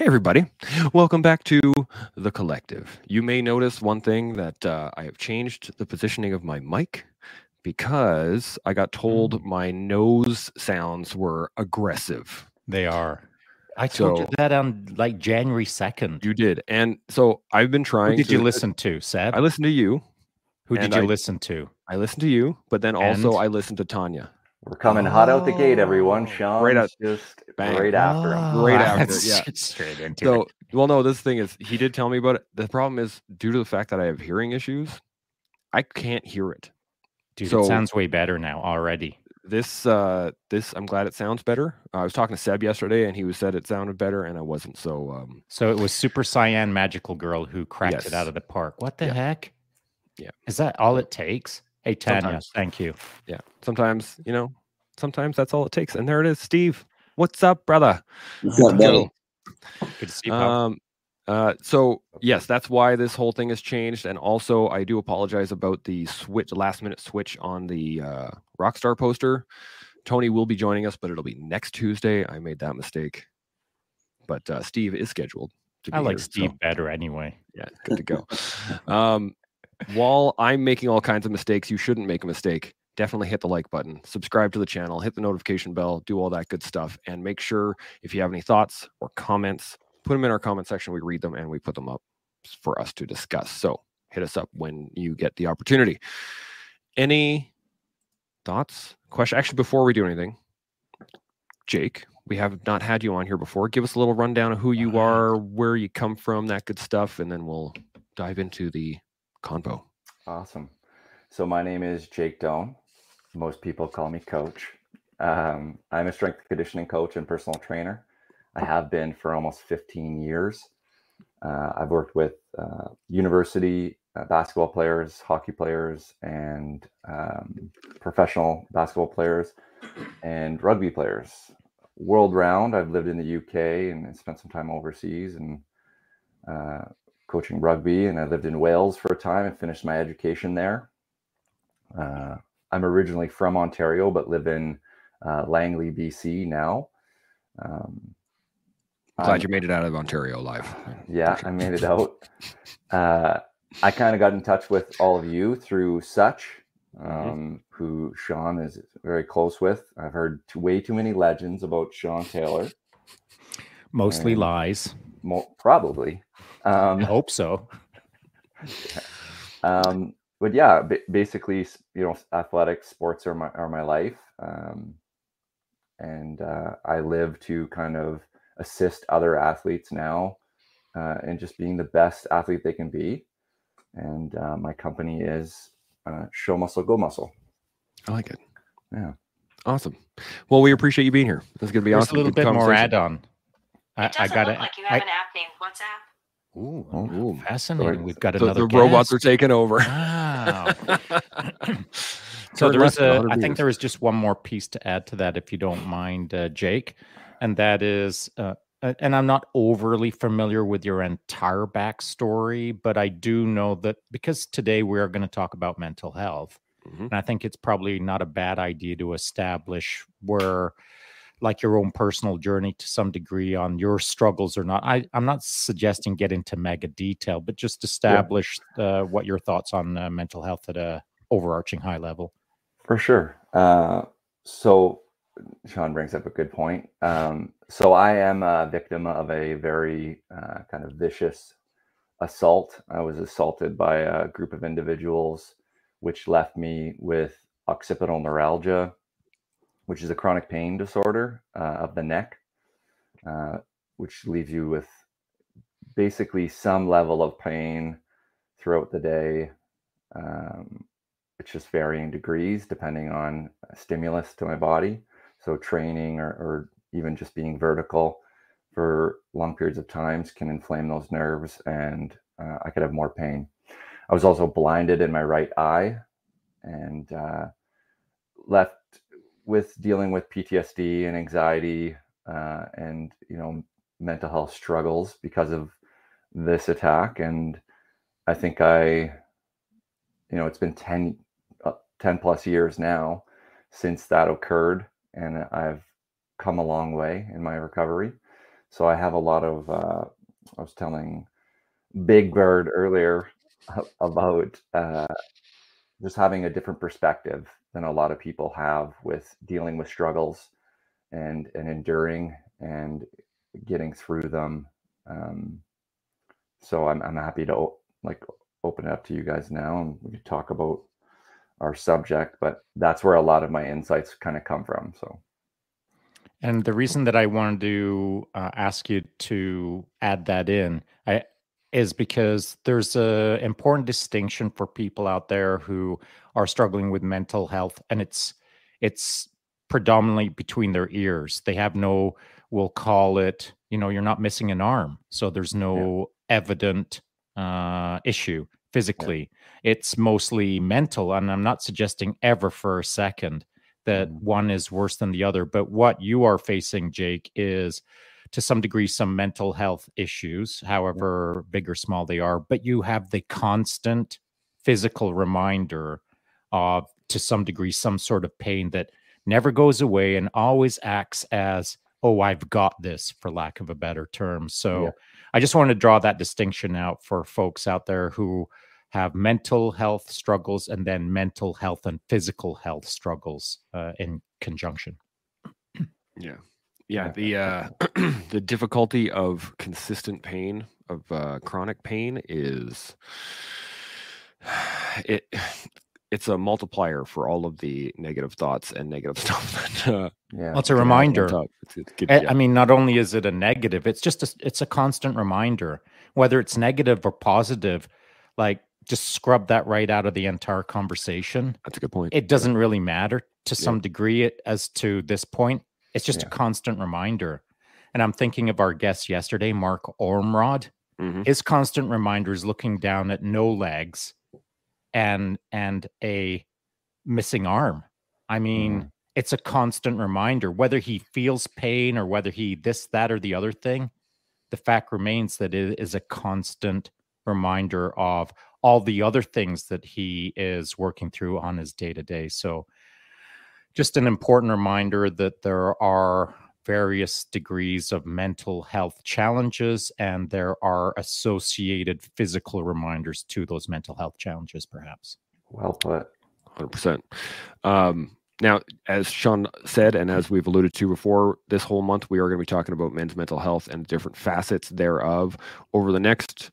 Hey, everybody. Welcome back to The Collective. You may notice one thing that uh, I have changed the positioning of my mic because I got told my nose sounds were aggressive. They are. I told So- you that on like January 2nd. You did. And so I've been Who trying did to you listen to, Seb? I listened to you. Who did you I- listen to? I listened to you, but then also And? I listened to Tanya. We're coming hot out the gate, everyone. Oh. Shaun's Right out- just bang. right after him. Great Oh, after, yeah. Straight into So, it. well, no, this thing is, he did tell me about it. The problem is, due to the fact that I have hearing issues, I can't hear it. Dude, so- it sounds way better now already. This, uh, this, I'm glad it sounds better. I was talking to Seb yesterday, and he was said it sounded better, and I wasn't. So, um, So it was Super Cyan Magical Girl who cracked it out of the park. What the Yeah. heck? Yeah. Is that all it takes? Hey, Tanya, Sometimes. thank you. yeah, sometimes, you know, sometimes that's all it takes. And there it is, Steve. What's up, brother? What's up, buddy? Good to see you. Um, uh, so yes, that's why this whole thing has changed, and also I do apologize about the switch, last minute switch on the uh, Rockstar poster. Tony will be joining us, but it'll be next Tuesday. I made that mistake, but uh, Steve is scheduled. To be I like here, so, Steve better anyway. yeah, good to go. um, while I'm making all kinds of mistakes, you shouldn't make a mistake. Definitely hit the like button, subscribe to the channel, hit the notification bell, do all that good stuff, and make sure if you have any thoughts or comments, put them in our comment section. We read them and we put them up for us to discuss. So hit us up when you get the opportunity. Any thoughts? Question? Actually, before we do anything, Jake, we have not had you on here before. Give us a little rundown of who you Uh, are, where you come from, that good stuff, and then we'll dive into the convo. Awesome. So my name is Jake Doan. Most people call me Coach. Um, I'm a strength conditioning coach and personal trainer. I have been for almost 15 years. Uh, I've worked with uh, university uh, basketball players, hockey players, and um, professional basketball players and rugby players. World round, I've lived in the UK and spent some time overseas and uh, coaching rugby. And I lived in Wales for a time and finished my education there. Uh, I'm originally from Ontario, but live in uh, Langley, BC now. Um, Glad I'm- you made it out of Ontario alive. yeah, I made it out. Uh, I kind of got in touch with all of you through Such, um, who Shaun is very close with. I've heard way too many legends about Shaun Taylor, Mostly and- lies. Mo- probably. I Um, hope so. um, but yeah, ba- basically, you know, athletics, sports are my are my life, um, and uh, I live to kind of assist other athletes now, uh, in just being the best athlete they can be. And uh, my company is uh, Show Muscle Go Muscle. I like it. Yeah. Awesome. Well, we appreciate you being here. This is gonna be There's awesome. a little bit more add-on. I, It I doesn't got look it. like you have an app named WhatsApp. Ooh, Oh, Ooh. fascinating. We've got The, another the robots are taking over. Wow. so Turn there left is in a, 100 I think meters. there is just one more piece to add to that, if you don't mind, uh, Jake, and that is, uh, and I'm not overly familiar with your entire backstory, but I do know that because today we are going to talk about mental health, Mhm. and I think it's probably not a bad idea to establish where like your own personal journey to some degree on your struggles or not. I, I'm not suggesting get into mega detail, but just establish uh, what your thoughts on uh, mental health at a overarching high level. For sure. Uh, so Shaun brings up a good point. Um, so I am a victim of a very uh, kind of vicious assault. I was assaulted by a group of individuals, which left me with occipital neuralgia, which is a chronic pain disorder uh, of the neck, uh, which leaves you with basically some level of pain throughout the day. Um, it's just varying degrees depending on stimulus to my body. So training or, or even just being vertical for long periods of times can inflame those nerves and uh, I could have more pain. I was also blinded in my right eye and uh, left with dealing with PTSD and anxiety uh, and you know mental health struggles because of this attack. And I think I, you know, it's been 10, uh, 10 plus years now since that occurred, and I've come a long way in my recovery. So I have a lot of. Uh, I was telling Big Bird earlier about uh, just having a different perspective than a lot of people have with dealing with struggles and and enduring and getting through them. Um, so I'm I'm happy to like open it up to you guys now, and we can talk about our subject. But that's where a lot of my insights kind of come from. So. And the reason that I wanted to uh, ask you to add that in I, is because there's a important distinction for people out there who are struggling with mental health, and it's it's predominantly between their ears. They have no, we'll call it, you know, you're not missing an arm, so there's no yeah. evident uh, issue physically. Yeah. It's mostly mental, and I'm not suggesting ever for a second that mm. one is worse than the other. But what you are facing, Jake, is to some degree some mental health issues, however big or small they are. But you have the constant physical reminder of, to some degree, some sort of pain that never goes away and always acts as, oh, I've got this, for lack of a better term. So yeah. I just want to draw that distinction out for folks out there who have mental health struggles and then mental health and physical health struggles uh, in conjunction. Yeah. Yeah, the uh, the difficulty of consistent pain of uh, chronic pain is it it's a multiplier for all of the negative thoughts and negative stuff. That, uh, yeah, well, it's a reminder. It's, it's, it's, yeah. I mean, not only is it a negative, it's just a, it's a constant reminder, whether it's negative or positive. Like just scrub that right out of the entire conversation. That's a good point. It doesn't really matter to yeah. some degree as to this point. It's just yeah. a constant reminder. And I'm thinking of our guest yesterday, Mark Ormrod. Mm-hmm. His constant reminder is looking down at no legs and and a missing arm. I mean, mm. it's a constant reminder whether he feels pain or whether he this that or the other thing. The fact remains that it is a constant reminder of all the other things that he is working through on his day to day. So, just an important reminder that there are various degrees of mental health challenges and there are associated physical reminders to those mental health challenges perhaps. Well put. 100% um, now as shaun said and as we've alluded to before this whole month we are going to be talking about men's mental health and different facets thereof. Over the next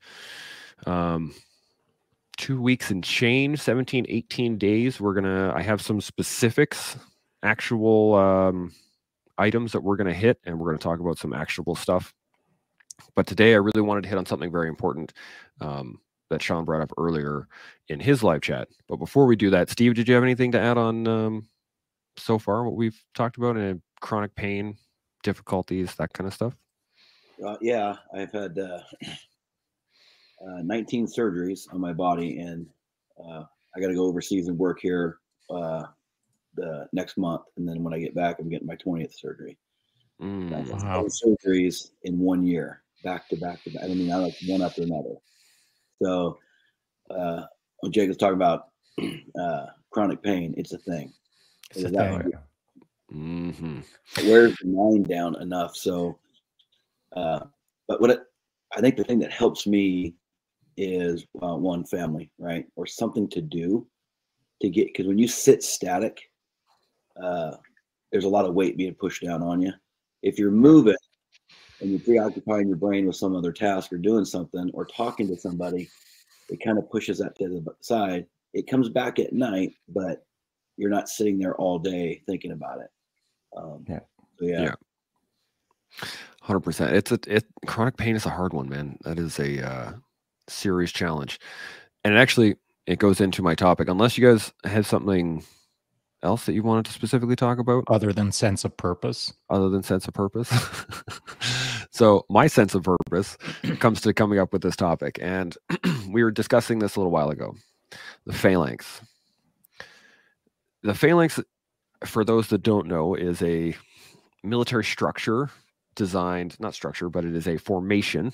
um, two weeks and change 17 18 days we're gonna i have some specifics actual um, items that we're gonna hit and we're gonna talk about some actionable stuff. But today i really wanted to hit on something very important um, that shaun brought up earlier in his live chat. But before we do that steve did you have anything to add on um, so far what we've talked about? In chronic pain difficulties that kind of stuff? Uh, yeah i've had uh, uh, 19 surgeries on my body, and uh, I got to go overseas and work here uh, the next month. And then when I get back, I'm getting my 20th surgery. Mm, wow. surgeries in one year, back to back to back. I mean, I like one after another. So uh, when Jake was talking about uh, chronic pain, it's a thing. It's a thing. Mm-hmm. Wears the mind down enough. So, uh, but what it, I think the thing that helps me is uh, one family, right, or something to do to get because when you sit static, uh, there's a lot of weight being pushed down on you. If you're moving and you're preoccupying your brain with some other task or doing something or talking to somebody, it kind of pushes that to the side. It comes back at night, but you're not sitting there all day thinking about it. Um, yeah. So yeah. yeah. Hundred percent. It's a it chronic pain is a hard one, man. That is a uh, serious challenge. And it actually it goes into my topic. Unless you guys have something else that you wanted to specifically talk about? Other than sense of purpose. Other than sense of purpose. So my sense of purpose comes to coming up with this topic and we were discussing this a little while ago. The phalanx. The phalanx for those that don't know is a military structure designed not structure but it is a formation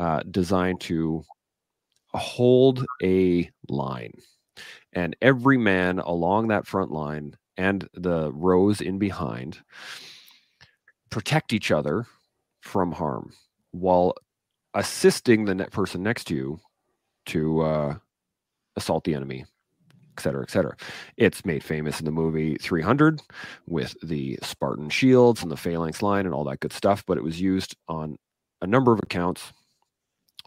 uh, designed to hold a line. And every man along that front line and the rows in behind protect each other from harm while assisting the net person next to you to uh, assault the enemy et cetera, et cetera. It's made famous in the movie 300 with the Spartan shields and the phalanx line and all that good stuff, but it was used on a number of accounts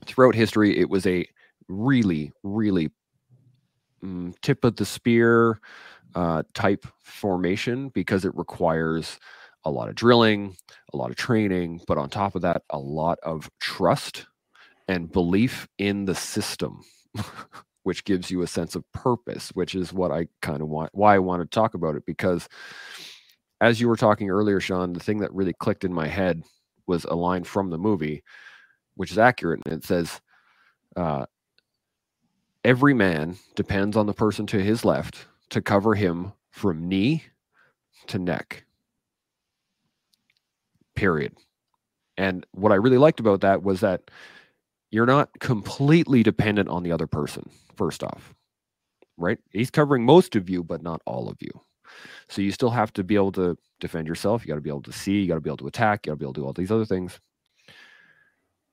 throughout history. It was a really, really mm, tip of the spear uh, type formation because it requires a lot of drilling, a lot of training, but on top of that, a lot of trust and belief in the system. which gives you a sense of purpose, which is what I kind of want, why I want to talk about it. Because as you were talking earlier, Shaun, the thing that really clicked in my head was a line from the movie, which is accurate. And it says, uh, Every man depends on the person to his left to cover him from knee to neck. Period. And what I really liked about that was that you're not completely dependent on the other person first off, right? He's covering most of you, but not all of you. So you still have to be able to defend yourself. You got to be able to see. You got to be able to attack. You got to be able to do all these other things.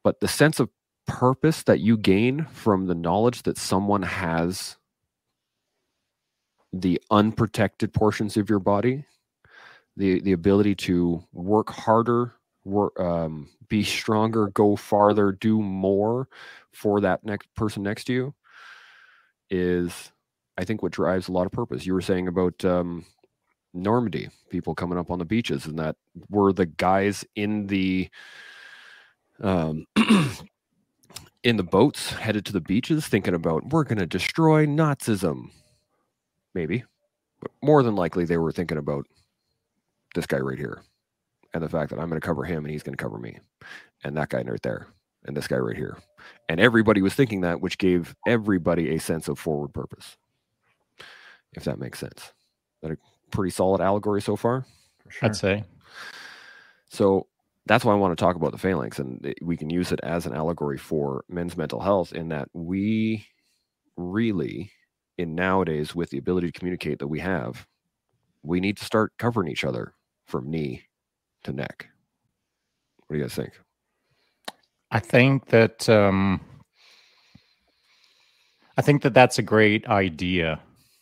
But the sense of purpose that you gain from the knowledge that someone has the unprotected portions of your body, the the ability to work harder, work, um, be stronger, go farther, do more for that next person next to you, is I think what drives a lot of purpose. You were saying about um, Normandy, people coming up on the beaches, and that were the guys in the um, in the boats headed to the beaches, thinking about we're going to destroy Nazism. Maybe, but more than likely, they were thinking about this guy right here, and the fact that I'm going to cover him and he's going to cover me, and that guy right there, and this guy right here. And everybody was thinking that, which gave everybody a sense of forward purpose, if that makes sense. That a pretty solid allegory so far? Sure. I'd say. So that's why I want to talk about the phalanx, and we can use it as an allegory for men's mental health in that we really, in nowadays, with the ability to communicate that we have, we need to start covering each other from knee to neck. What do you guys think? I think that um, I think that that's a great idea.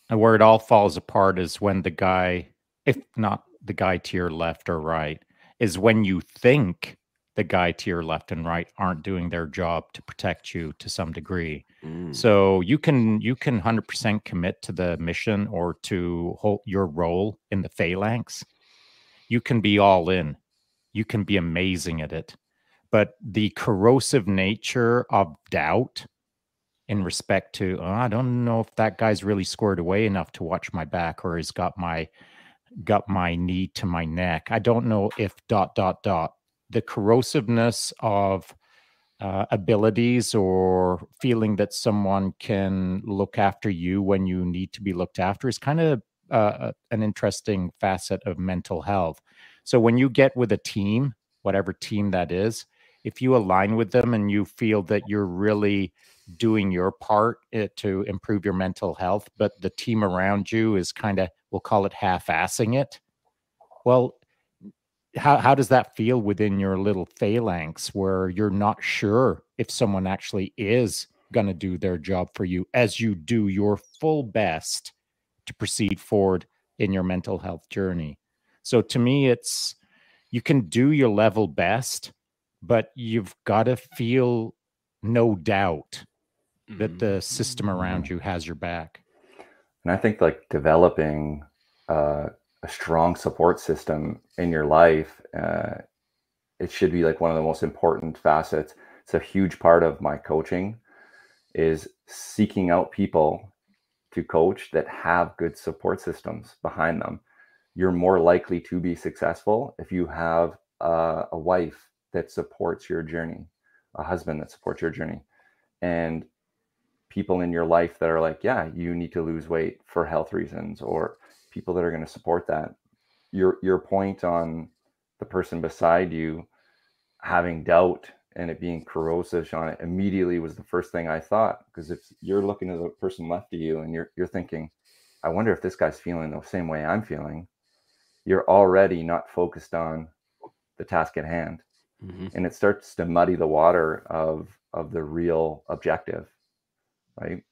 And where it all falls apart is when the guy, if not the guy to your left or right, is when you think the guy to your left and right aren't doing their job to protect you to some degree. Mm. So you can you can 100% commit to the mission or to hold your role in the phalanx. You can be all in. You can be amazing at it but the corrosive nature of doubt in respect to oh, I don't know if that guy's really squared away enough to watch my back or has got my got my knee to my neck. I don't know if dot dot dot the corrosiveness of uh, abilities or feeling that someone can look after you when you need to be looked after is kind of uh, an interesting facet of mental health. So when you get with a team, whatever team that is, if you align with them and you feel that you're really doing your part eh, to improve your mental health, but the team around you is kind of, we'll call it half assing it. Well, how, how does that feel within your little phalanx where you're not sure if someone actually is going to do their job for you as you do your full best to proceed forward in your mental health journey? So to me, it's you can do your level best, but you've got to feel no doubt mm-hmm. that the system around you has your back. And I think like developing uh, a strong support system in your life, uh, it should be like one of the most important facets. It's a huge part of my coaching is seeking out people to coach that have good support systems behind them. You're more likely to be successful if you have uh, a wife that supports your journey, a husband that supports your journey, and people in your life that are like, yeah, you need to lose weight for health reasons, or people that are going to support that. Your your point on the person beside you having doubt and it being corrosive on it immediately was the first thing I thought. Because if you're looking at the person left of you and you're you're thinking, I wonder if this guy's feeling the same way I'm feeling, you're already not focused on the task at hand mm-hmm. and it starts to muddy the water of of the real objective, right?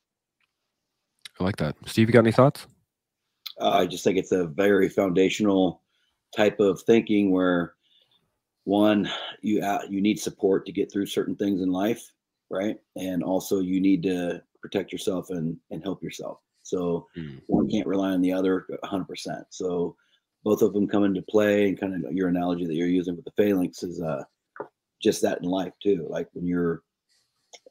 I like that. Steve, you got any thoughts? Uh, I just think it's a very foundational type of thinking where one you uh, you need support to get through certain things in life, right? And also you need to protect yourself and and help yourself. So mm. one can't rely on the other 100%. So both of them come into play, and kind of your analogy that you're using with the phalanx is uh, just that in life too. Like when you're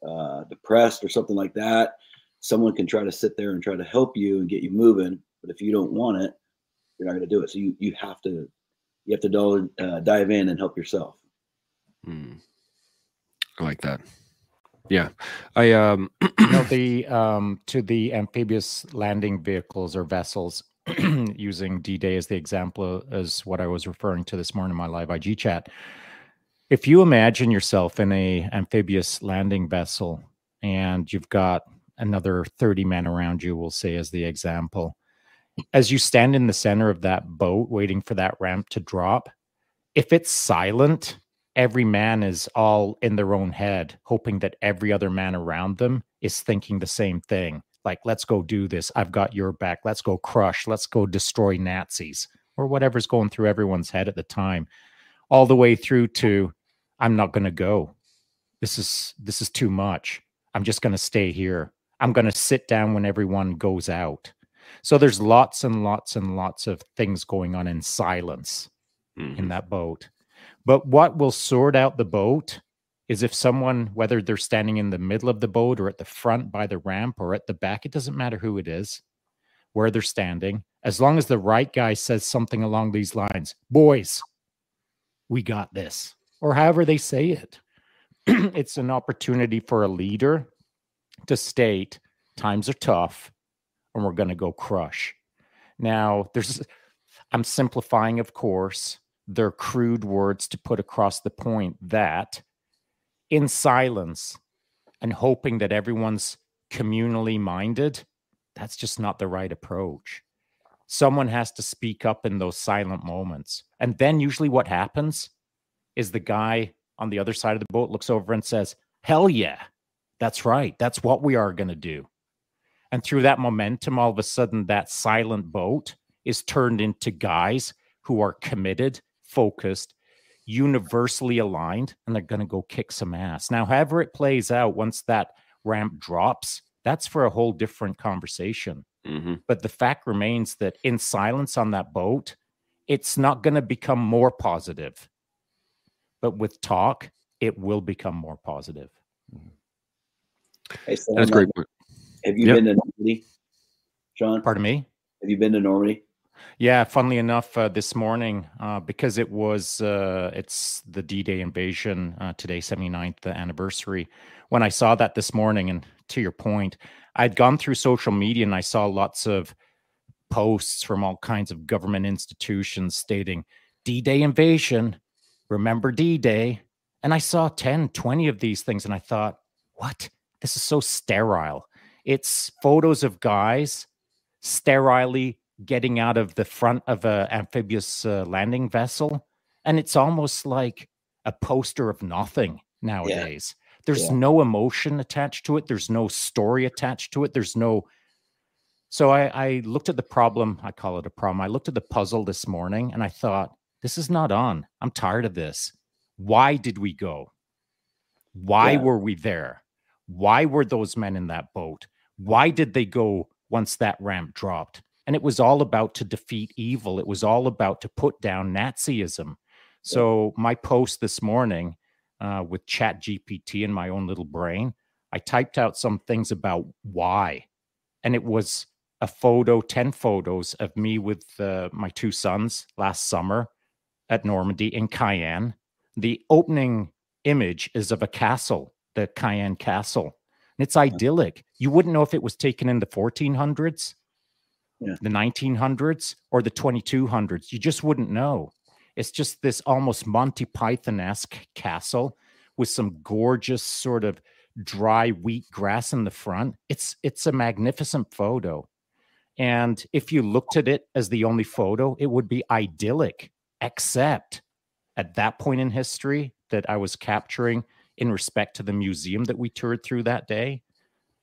uh, depressed or something like that, someone can try to sit there and try to help you and get you moving, but if you don't want it, you're not going to do it. So you you have to you have to dive, uh, dive in and help yourself. Mm. I like that. Yeah, I um you know the um to the amphibious landing vehicles or vessels using D-Day as the example as what I was referring to this morning in my live IG chat. If you imagine yourself in a amphibious landing vessel and you've got another 30 men around you, we'll say as the example, as you stand in the center of that boat waiting for that ramp to drop, if it's silent, every man is all in their own head, hoping that every other man around them is thinking the same thing. Like, let's go do this. I've got your back. Let's go crush. Let's go destroy Nazis or whatever's going through everyone's head at the time, all the way through to, I'm not going to go. This is this is too much. I'm just going to stay here. I'm going to sit down when everyone goes out. So there's lots and lots and lots of things going on in silence mm-hmm. in that boat. But what will sort out the boat is if someone, whether they're standing in the middle of the boat or at the front by the ramp or at the back, it doesn't matter who it is, where they're standing, as long as the right guy says something along these lines, boys, we got this, or however they say it. it's an opportunity for a leader to state times are tough and we're going to go crush. Now, there's, I'm simplifying, of course, they're crude words to put across the point that in silence and hoping that everyone's communally minded, that's just not the right approach. Someone has to speak up in those silent moments. And then usually what happens is the guy on the other side of the boat looks over and says, Hell yeah, that's right. That's what we are going to do. And through that momentum, all of a sudden, that silent boat is turned into guys who are committed, focused, universally aligned, and they're going to go kick some ass. Now, however it plays out once that ramp drops, that's for a whole different conversation. Mm-hmm. But the fact remains that in silence on that boat, it's not going to become more positive. But with talk, it will become more positive. Hey, That's great. Have you yep. been to Normandy, Shaun? Pardon me. Have you been to Normandy? Yeah, funnily enough, uh, this morning uh, because it was uh, it's the D-Day invasion uh, today, 79th anniversary. When I saw that this morning, and to your point, I'd gone through social media and I saw lots of posts from all kinds of government institutions stating D-Day invasion, remember D-Day, and I saw 10, 20 of these things, and I thought, what? This is so sterile. It's photos of guys sterilely getting out of the front of an amphibious uh, landing vessel. And it's almost like a poster of nothing nowadays. Yeah. There's yeah. no emotion attached to it, there's no story attached to it, there's no. So I, I looked at the problem. I call it a problem. I looked at the puzzle this morning and I thought, this is not on. I'm tired of this. Why did we go? Why yeah. were we there? Why were those men in that boat? Why did they go once that ramp dropped? And it was all about to defeat evil. It was all about to put down Nazism. So my post this morning uh, with Chat GPT in my own little brain, I typed out some things about why, and it was a photo, ten photos of me with uh, my two sons last summer at Normandy in Caen. The opening image is of a castle, the Caen Castle, and it's idyllic. You wouldn't know if it was taken in the 1400s, yeah. the 1900s, or the 2200s. You just wouldn't know. It's just this almost Monty Python esque castle with some gorgeous sort of dry wheat grass in the front. It's it's a magnificent photo. And if you looked at it as the only photo, it would be idyllic, except at that point in history that I was capturing in respect to the museum that we toured through that day,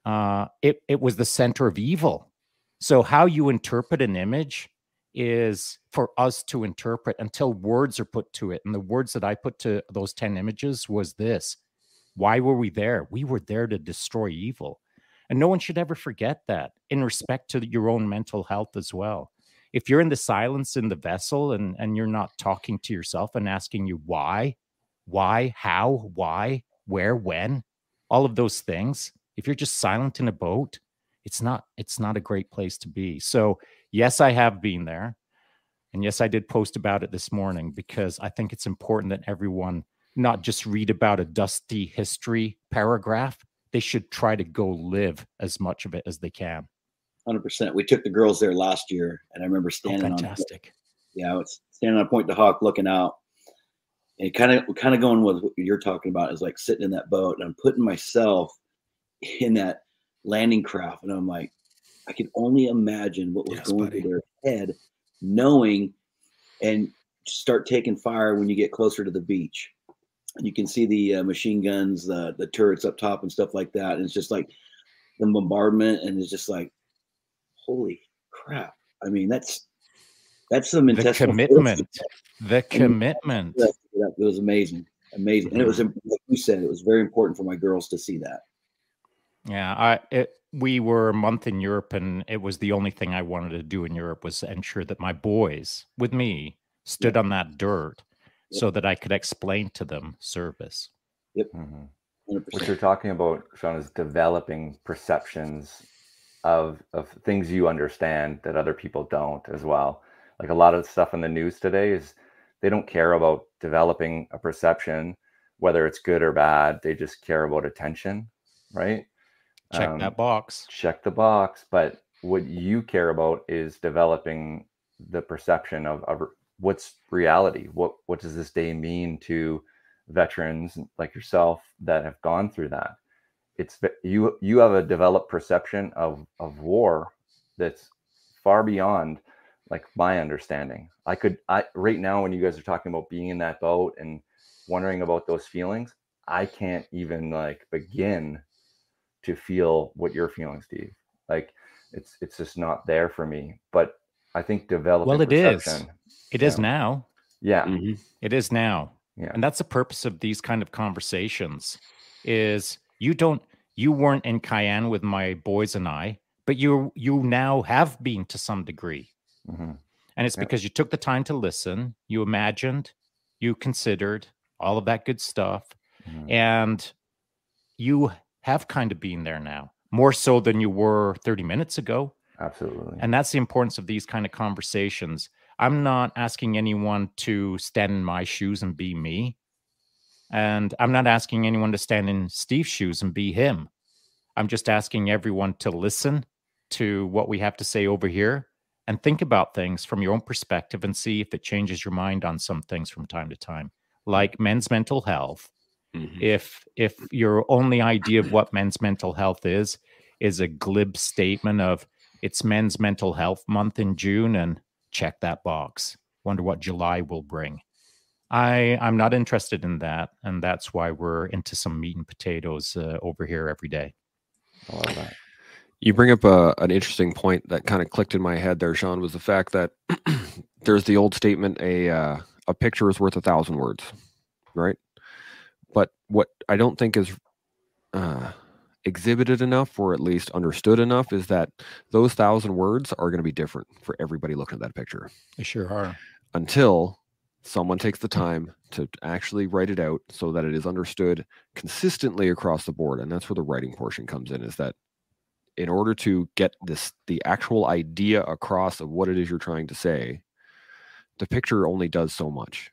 uh, it, it was the center of evil. So, how you interpret an image is for us to interpret until words are put to it. And the words that I put to those 10 images was this Why were we there? We were there to destroy evil. And no one should ever forget that in respect to your own mental health as well. If you're in the silence in the vessel and, and you're not talking to yourself and asking you why, why, how, why, where, when, all of those things, if you're just silent in a boat, it's not it's not a great place to be. So yes, I have been there. And yes, I did post about it this morning because I think it's important that everyone not just read about a dusty history paragraph, they should try to go live as much of it as they can. Hundred percent. We took the girls there last year, and I remember Oh, standing on fantastic. yeah, it's standing on Pointe du Hoc, looking out, and kind of kind of going with what you're talking about is like sitting in that boat, and I'm putting myself in that landing craft, and I'm like, I can only imagine what was Yes, going buddy. through their head, knowing, and start taking fire when you get closer to the beach. And you can see the uh, machine guns, the the turrets up top, and stuff like that. And it's just like the bombardment, and it's just like, holy crap! I mean, that's that's some The commitment. The commitment. That, that was amazing, amazing, and it was like you said, it was very important for my girls to see that. Yeah, I it, we were a month in Europe, and it was the only thing I wanted to do in Europe was ensure that my boys, with me, stood on that dirt, Yep. so that I could explain to them service. Mhm. 100%. What you're talking about, Shaun, is developing perceptions of of things you understand that other people don't as well. Like a lot of the stuff in the news today is they don't care about developing a perception, whether it's good or bad. They just care about attention, right? Check Um, that box. check the box but what you care about is developing the perception of, of what's reality. What what does this day mean to veterans like yourself that have gone through that? It's you you have a developed perception of of war that's far beyond like my understanding. I could i right now when you guys are talking about being in that boat and wondering about those feelings i can't even like begin to feel what you're feeling, Steve. Like it's it's just not there for me. But I think developing Well, it is. perception, It is yeah. now. Yeah, Mhm. It is now. yeah, and that's the purpose of these kind of conversations is you don't you weren't in caen with my boys and i but you you now have been to some degree mhm, and it's Yep. because you took the time to listen you imagined you considered all of that good stuff mhm. and you have kind of been there now more so than you were 30 minutes ago absolutely. and that's the importance of these kind of conversations. I'm not asking anyone to stand in my shoes and be me. And I'm not asking anyone to stand in Steve's shoes and be him. I'm just asking everyone to listen to what we have to say over here and think about things from your own perspective and see if it changes your mind on some things from time to time, like men's mental health. Mhm. If if your only idea of what men's mental health is is a glib statement of it's men's mental health month in June and check that box. Wonder what July will bring. I I'm not interested in that, and that's why we're into some meat and potatoes uh, over here every day. I love that. You bring up a, an interesting point that kind of clicked in my head there, Shaun, was the fact that there's the old statement: a uh, a picture is worth a thousand words, right? But what I don't think is uh, exhibited enough, or at least understood enough, is that those thousand words are going to be different for everybody looking at that picture They sure are. until someone takes the time to actually write it out so that it is understood consistently across the board and that's where the writing portion comes in is that in order to get this the actual idea across of what it is you're trying to say the picture only does so much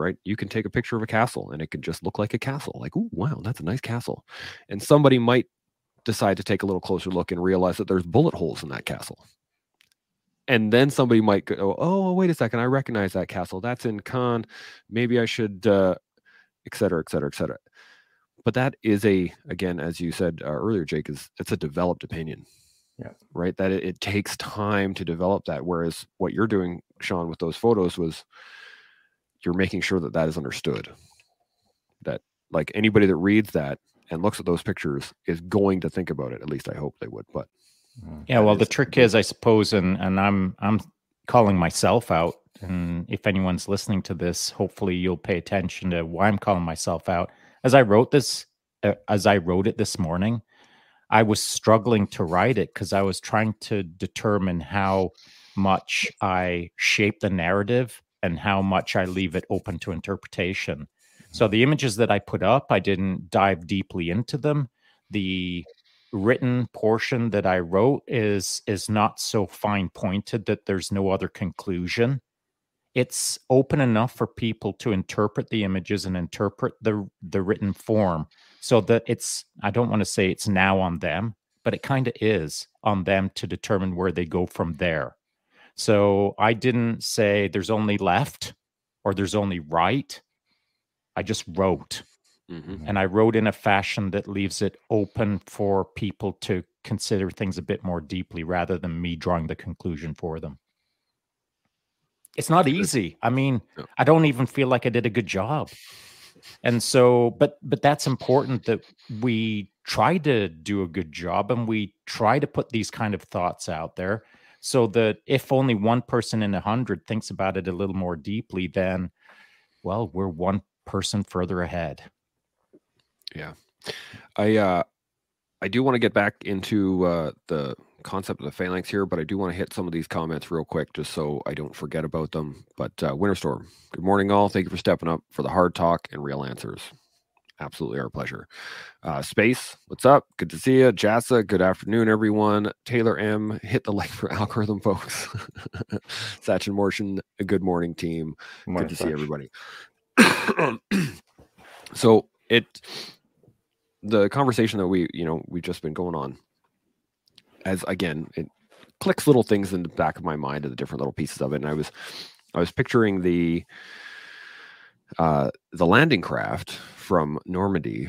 right you can take a picture of a castle and it can just look like a castle like oh wow that's a nice castle and somebody might decide to take a little closer look and realize that there's bullet holes in that castle and then somebody might go, "Oh, wait a second, I recognize that castle. That's in Caen. Maybe I should, uh, et cetera, et cetera, et cetera." But that is a, again, as you said uh, earlier, Jake, is it's a developed opinion. Yeah. Right. That it, it takes time to develop that. Whereas what you're doing, Shaun, with those photos was, you're making sure that that is understood. That like anybody that reads that and looks at those pictures is going to think about it. At least I hope they would. But Mm. Yeah, That well, the trick is, I suppose, and and I'm I'm calling myself out. And if anyone's listening to this, hopefully you'll pay attention to why I'm calling myself out. As I wrote this, uh, as I wrote it this morning, I was struggling to write it because I was trying to determine how much I shape the narrative and how much I leave it open to interpretation. Mm-hmm. So the images that I put up, I didn't dive deeply into them. The written portion that I wrote is is not so fine pointed that there's no other conclusion. It's open enough for people to interpret the images and interpret the the written form so that it's I don't want to say it's now on them, but it kind of is on them to determine where they go from there. So I didn't say there's only left or there's only right. I just wrote Mhm. and I wrote in a fashion that leaves it open for people to consider things a bit more deeply rather than me drawing the conclusion for them. It's not easy. I mean, No. I don't even feel like I did a good job. And so, but but that's important that we try to do a good job and we try to put these kind of thoughts out there so that if only one person in a hundred thinks about it a little more deeply, then well, we're one person further ahead. Yeah. I uh I do want to get back into uh the concept of the phalanx here, but I do want to hit some of these comments real quick just so I don't forget about them. But uh Winterstorm, good morning all. Thank you for stepping up for the hard talk and real answers. Absolutely our pleasure. Uh Space, what's up? Good to see you. Jassa, good afternoon, everyone. Taylor M, hit the like for algorithm, folks. Sachin Morshan, a good morning team Morning, good to see everybody so it the conversation that we you know we've just been going on as again it clicks little things in the back of my mind of the different little pieces of it and i was i was picturing the uh the landing craft from normandy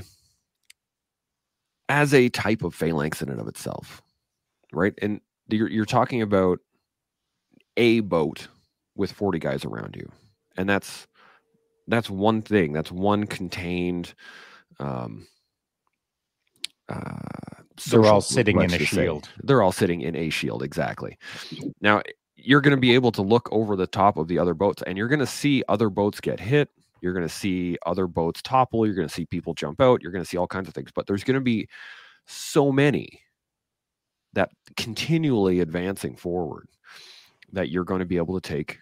as a type of phalanx in and of itself right and you're, you're talking about a boat with 40 guys around you and that's that's one thing that's one contained um uh They're all sitting in a say. shield. they're all sitting in a shield exactly now you're going to be able to look over the top of the other boats and you're going to see other boats get hit you're going to see other boats topple you're going to see people jump out you're going to see all kinds of things but there's going to be so many that continually advancing forward that you're going to be able to take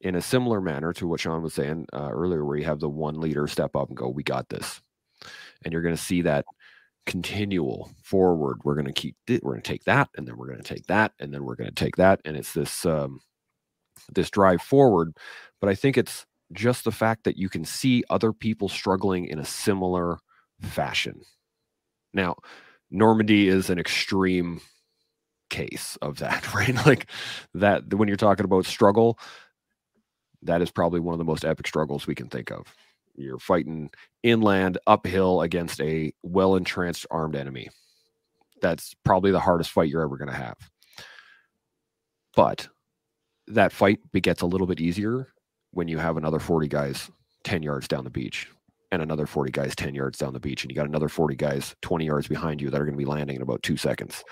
in a similar manner to what Shaun was saying uh, earlier, where you have the one leader step up and go, "We got this," and you're going to see that continual forward. We're going to keep. thi- We're going to take that, and then we're going to take that, and then we're going to take that, and it's this um, this drive forward. But I think it's just the fact that you can see other people struggling in a similar fashion. Now, Normandy is an extreme case of that, right? Like that when you're talking about struggle, that is probably one of the most epic struggles we can think of. You're fighting inland uphill against a well entrenched armed enemy. That's probably the hardest fight you're ever going to have. But that fight begets a little bit easier when you have another 40 guys 10 yards down the beach and another 40 guys 10 yards down the beach and you got another 40 guys 20 yards behind you that are going to be landing in about two seconds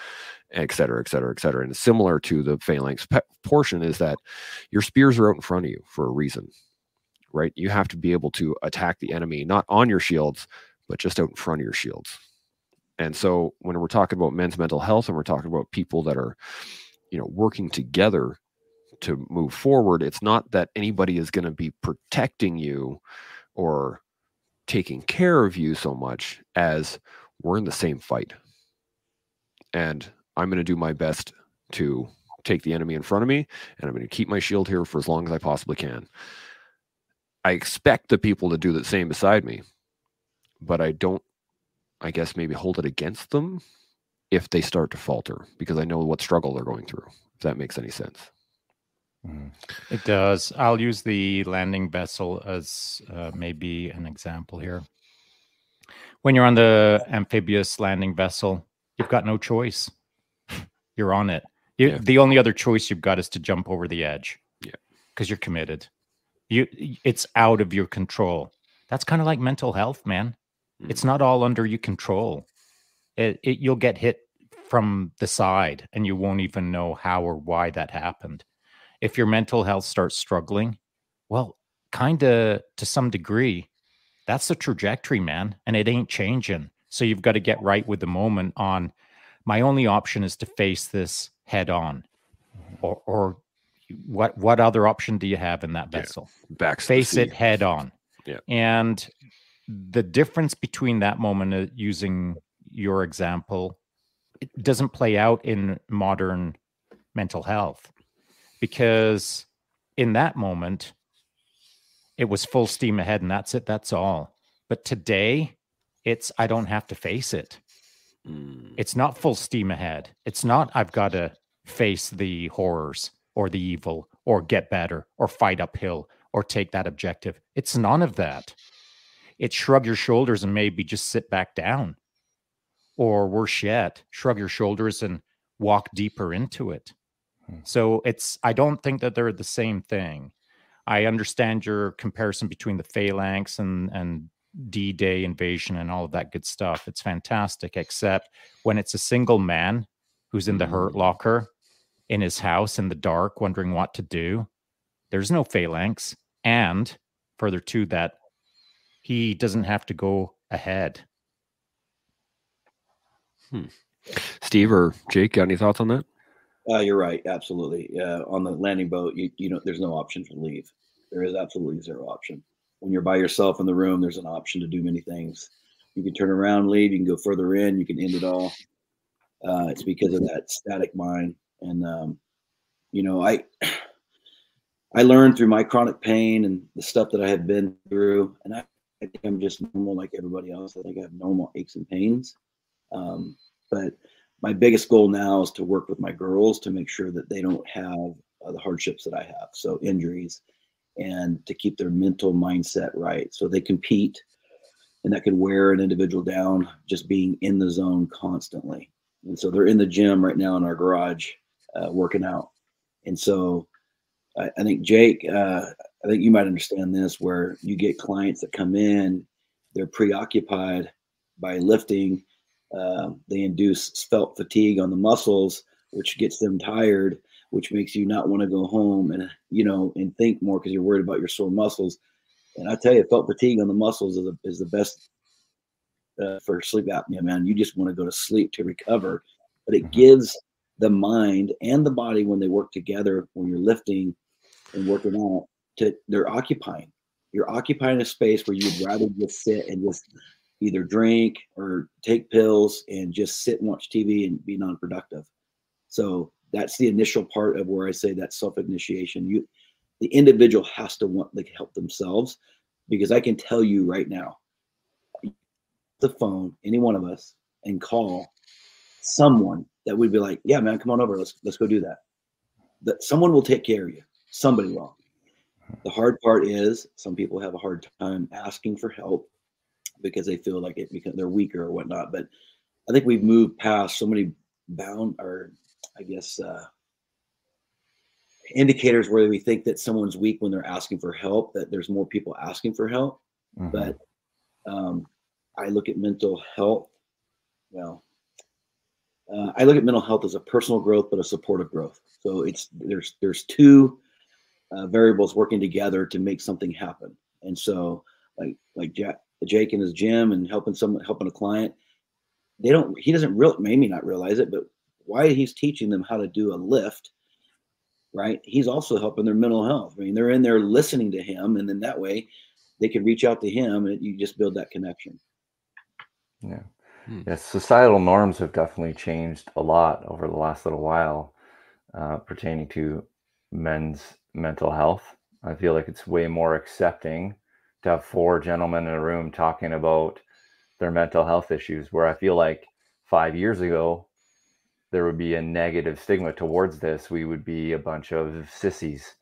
et cetera et cetera et cetera. And similar to the phalanx pe- portion is that your spears are out in front of you for a reason right? You have to be able to attack the enemy not on your shields but just out in front of your shields. And so when we're talking about men's mental health and we're talking about people that are you know working together to move forward it's not that anybody is going to be protecting you or taking care of you so much as we're in the same fight. And i'm going to do my best to take the enemy in front of me and i'm going to keep my shield here for as long as i possibly can. I expect the people to do the same beside me but i don't i guess maybe hold it against them if they start to falter because i know what struggle they're going through if that makes any sense Mhm. It does. I'll use the landing vessel as uh, maybe an example here. When you're on the amphibious landing vessel, you've got no choice. You're on it. You, Yeah. The only other choice you've got is to jump over the edge. Yeah. Because you're committed. You it's out of your control. That's kind of like mental health, man. Mm. It's not all under your control. It, it you'll get hit from the side and you won't even know how or why that happened. If your mental health starts struggling, well, kind of to some degree, that's the trajectory, man, and it ain't changing. So you've got to get right with the moment on my only option is to face this head on. Or or what what other option do you have in that Yeah. vessel? Back face it head on. Yeah. And the difference between that moment uh, using your example it doesn't play out in modern mental health because in that moment it was full steam ahead and that's it that's all but today it's i don't have to face it Mm. it's not full steam ahead. It's not I've got to face the horrors or the evil or get better or fight uphill or take that objective. It's none of that. It's shrug your shoulders and maybe just sit back down. Or worse yet, shrug your shoulders and walk deeper into it. Hmm. So it's I don't think that they're the same thing. I understand your comparison between the phalanx and and D-Day invasion and all of that good stuff. It's fantastic, except when it's a single man who's in the hurt Mm. locker in his house in the dark, wondering what to do. There's no phalanx. And further to that, he doesn't have to go ahead. Steve or Jake, got any thoughts on that? Uh, you're right. Absolutely. Uh, on the landing boat, you, you know, there's no option to leave. There is absolutely zero option. When you're by yourself in the room, there's an option to do many things. You can turn around, leave. You can go further in. You can end it all. Uh, it's because of that static mind. And um, you know, I I learned through my chronic pain and the stuff that I have been through, and I, I think I'm just normal like everybody else. I think I have normal aches and pains. Um, but my biggest goal now is to work with my girls to make sure that they don't have uh, the hardships that I have, so injuries, and to keep their mental mindset right, so they compete, and that can wear an individual down just being in the zone constantly. And so they're in the gym right now in our garage, uh, working out, and so I, I think Jake, uh, I think you might understand this, where you get clients that come in, they're preoccupied by lifting uh, they induce felt fatigue on the muscles, which gets them tired, which makes you not want to go home and you know and think more because you're worried about your sore muscles. And I tell you, felt fatigue on the muscles is, a, is the best uh, for sleep apnea, man. You just want to go to sleep to recover, but it Mhm. gives the mind and the body when they work together when you're lifting and working out to they're occupying. You're occupying a space where you'd rather just sit and just either drink or take pills and just sit and watch TV and be non-productive. So that's the initial part of where I say that self-initiation. You, the individual has to want to help themselves, because I can tell you right now, the phone, any one of us, and call someone that would be like, "Yeah, man, come on over. Let's let's go do that." That someone will take care of you. Somebody will. The hard part is some people have a hard time asking for help because they feel like it because they're weaker or whatnot. But I think we've moved past so many bound or I guess uh, indicators where we think that someone's weak when they're asking for help. That there's more people asking for help. Mhm. But um, I look at mental health. Well, uh, I look at mental health as a personal growth, but a supportive growth. So it's there's there's two uh, variables working together to make something happen. And so, like like Jack, Jake in his gym and helping someone helping a client, they don't. He doesn't real maybe not realize it, but why he's teaching them how to do a lift, right? He's also helping their mental health. I mean, they're in there listening to him, and then that way they can reach out to him, and you just build that connection. Yeah. Hmm. Yes, societal norms have definitely changed a lot over the last little while uh, pertaining to men's mental health. I feel like it's way more accepting to have four gentlemen in a room talking about their mental health issues, where I feel like five years ago, there would be a negative stigma towards this. We would be a bunch of sissies,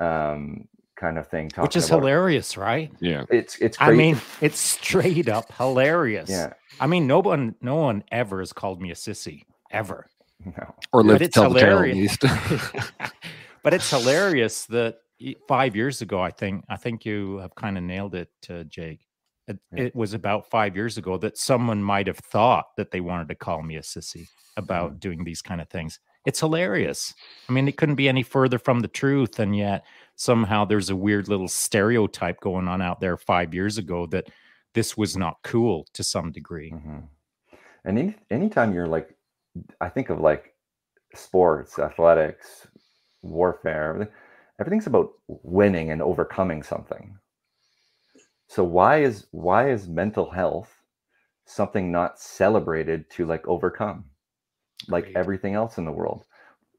um, kind of thing. Which is about- hilarious, right? Yeah. It's it's I mean, it's straight up hilarious. yeah, I mean, no one, no one ever has called me a sissy ever. no. Or live But to it's tell the tale at hilarious. least. but it's hilarious that y- five years ago, I think I think you have kind of nailed it, uh, Jake. It, Yeah. it was about five years ago that someone might have thought that they wanted to call me a sissy about doing these kind of things. It's hilarious. I mean, it couldn't be any further from the truth, and yet somehow there's a weird little stereotype going on out there five years ago that this was not cool to some degree. Mhm. And any, anytime you're like, I think of like sports, athletics, warfare, everything, everything's about winning and overcoming something. So why is why is mental health something not celebrated to like overcome, like Agreed. everything else in the world?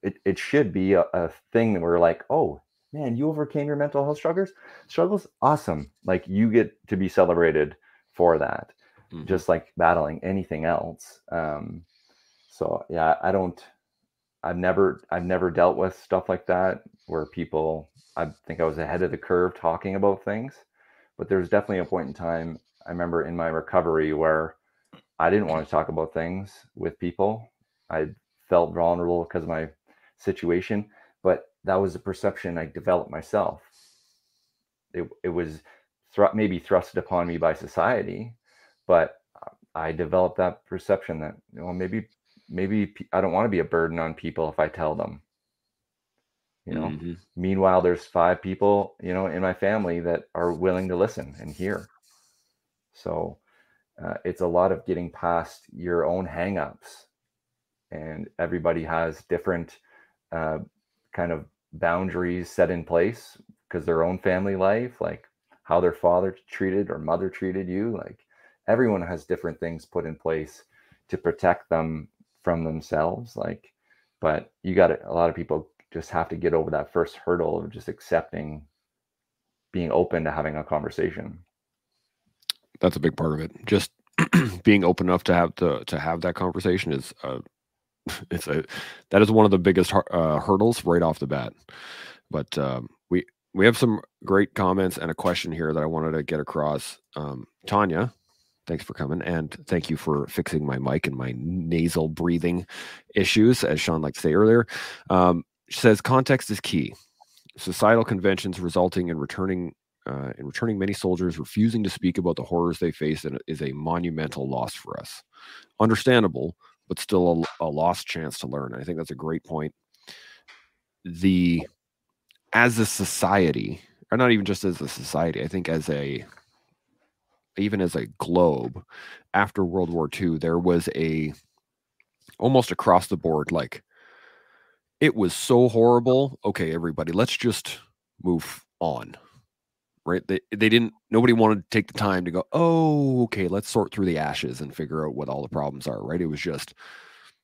It it should be a, a thing that we're like, oh man, you overcame your mental health struggles. Struggles, awesome. Like you get to be celebrated for that Mhm. just like battling anything else. Um, so yeah, I don't. I've never I've never dealt with stuff like that where people. I think I was ahead of the curve talking about things, but there's definitely a point in time. I remember in my recovery where I didn't want to talk about things with people. I felt vulnerable because of my situation, but that was a perception I developed myself. It it was maybe thrusted upon me by society, but I developed that perception that know maybe maybe I don't want to be a burden on people if I tell them. You know. Mhm. Meanwhile, there's five people you know in my family that are willing to listen and hear. So uh, it's a lot of getting past your own hangups, and everybody has different uh, kind of boundaries set in place because their own family life, like how their father treated or mother treated you, like everyone has different things put in place to protect them from themselves like but you got a lot of people just have to get over that first hurdle of just accepting being open to having a conversation That's a big part of it. Just being open enough to have to to have that conversation is uh, it's a that is one of the biggest uh, hurdles right off the bat. But um, we we have some great comments and a question here that I wanted to get across. Um, Tanya, thanks for coming and thank you for fixing my mic and my nasal breathing issues, as Shaun liked to say earlier. Um, she says context is key. Societal conventions resulting in returning uh, in returning many soldiers refusing to speak about the horrors they face is a monumental loss for us. Understandable, but still a, a lost chance to learn. I think that's a great point. The as a society, or not even just as a society, I think as a even as a globe, after World War II, there was a almost across the board like it was so horrible. Okay, everybody, let's just move on. Right? They they didn't nobody wanted to take the time to go, "Oh, okay, let's sort through the ashes and figure out what all the problems are." Right? It was just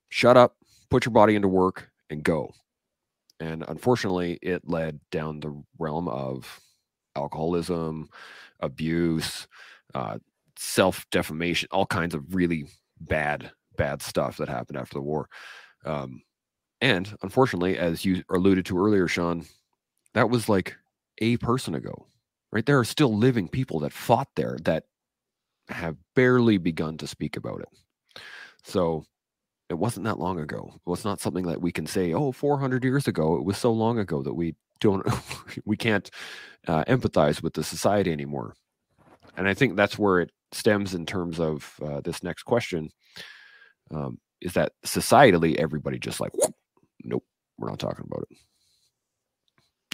shut up, put your body into work and go. And unfortunately, it led down the realm of alcoholism, abuse, uh, self defamation, all kinds of really bad, bad stuff that happened after the war. Um, and unfortunately, as you alluded to earlier, Shaun, that was like a person ago, right? There are still living people that fought there that have barely begun to speak about it. So it wasn't that long ago. It was not something that we can say, oh, 400 years ago. It was so long ago that we don't, we can't uh, empathize with the society anymore. And I think that's where it stems in terms of uh, this next question um, is that societally, everybody just like, nope, we're not talking about it.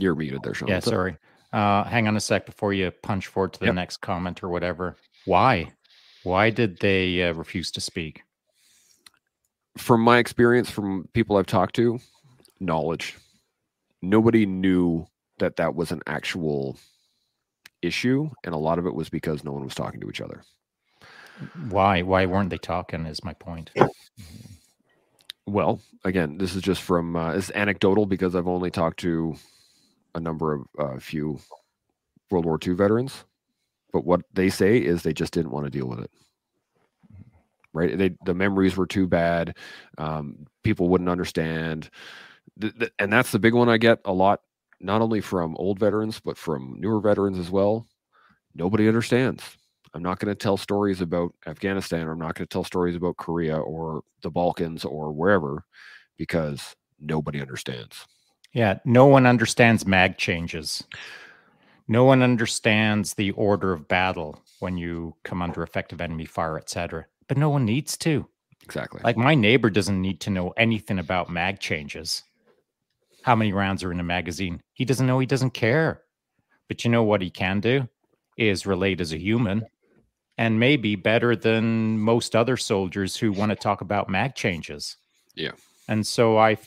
You're muted there, Shaun. Yeah, sorry. Uh, hang on a sec before you punch forward to the Yep. next comment or whatever. Why? Why did they uh, refuse to speak? from my experience from people I've talked to, knowledge. Nobody knew that that was an actual issue, and a lot of it was because no one was talking to each other. Why? Why weren't they talking? Is my point. Well, again, this is just from uh, it's anecdotal because I've only talked to a number of uh, few World War II veterans, but what they say is they just didn't want to deal with it. Right? They the memories were too bad. Um, people wouldn't understand, Th- th- and that's the big one I get a lot, not only from old veterans but from newer veterans as well. Nobody understands. I'm not going to tell stories about Afghanistan, or I'm not going to tell stories about Korea or the Balkans or wherever because nobody understands. Yeah, no one understands mag changes. No one understands the order of battle when you come under effective enemy fire, etc. But no one needs to. Exactly. Like my neighbor doesn't need to know anything about mag changes. How many rounds are in a magazine? He doesn't know, he doesn't care. But you know what he can do is relate as a human and maybe better than most other soldiers who want to talk about mag changes. Yeah. And so I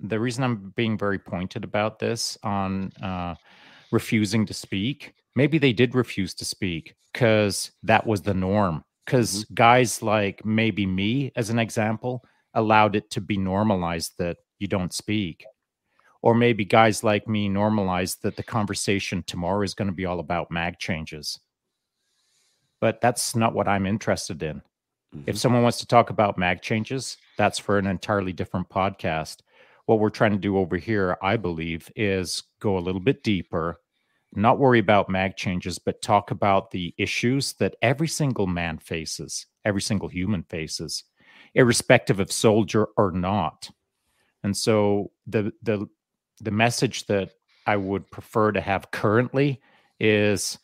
the reason I'm being very pointed about this on uh, refusing to speak, maybe they did refuse to speak because that was the norm. Because mm-hmm. guys like maybe me, as an example, allowed it to be normalized that you don't speak. Or maybe guys like me normalized that the conversation tomorrow is going to be all about mag changes. But that's not what I'm interested in. Mm-hmm. If someone wants to talk about mag changes, that's for an entirely different podcast what we're trying to do over here, I believe, is go a little bit deeper, not worry about mag changes, but talk about the issues that every single man faces, every single human faces, irrespective of soldier or not. And so the the the message that I would prefer to have currently is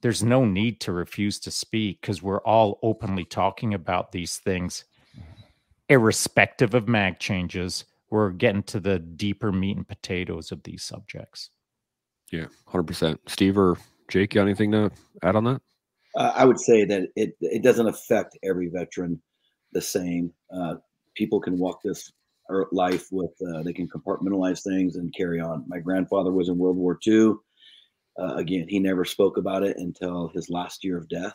there's no need to refuse to speak because we're all openly talking about these things irrespective of mag changes we're getting to the deeper meat and potatoes of these subjects. Yeah, hundred percent. Steve or Jake, you got anything to add on that? Uh, I would say that it it doesn't affect every veteran the same. Uh, people can walk this life with uh, they can compartmentalize things and carry on. My grandfather was in World War II. Uh, again, he never spoke about it until his last year of death.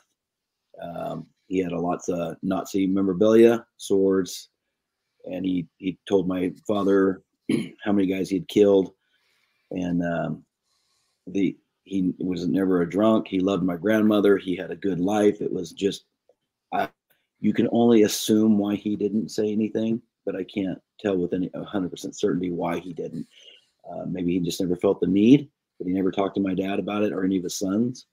Um, he had a lots of Nazi memorabilia, swords, and he he told my father how many guys he had killed, and um, the he was never a drunk. He loved my grandmother. He had a good life. It was just, I, you can only assume why he didn't say anything, but I can't tell with any 100% certainty why he didn't. Uh, maybe he just never felt the need, but he never talked to my dad about it or any of his sons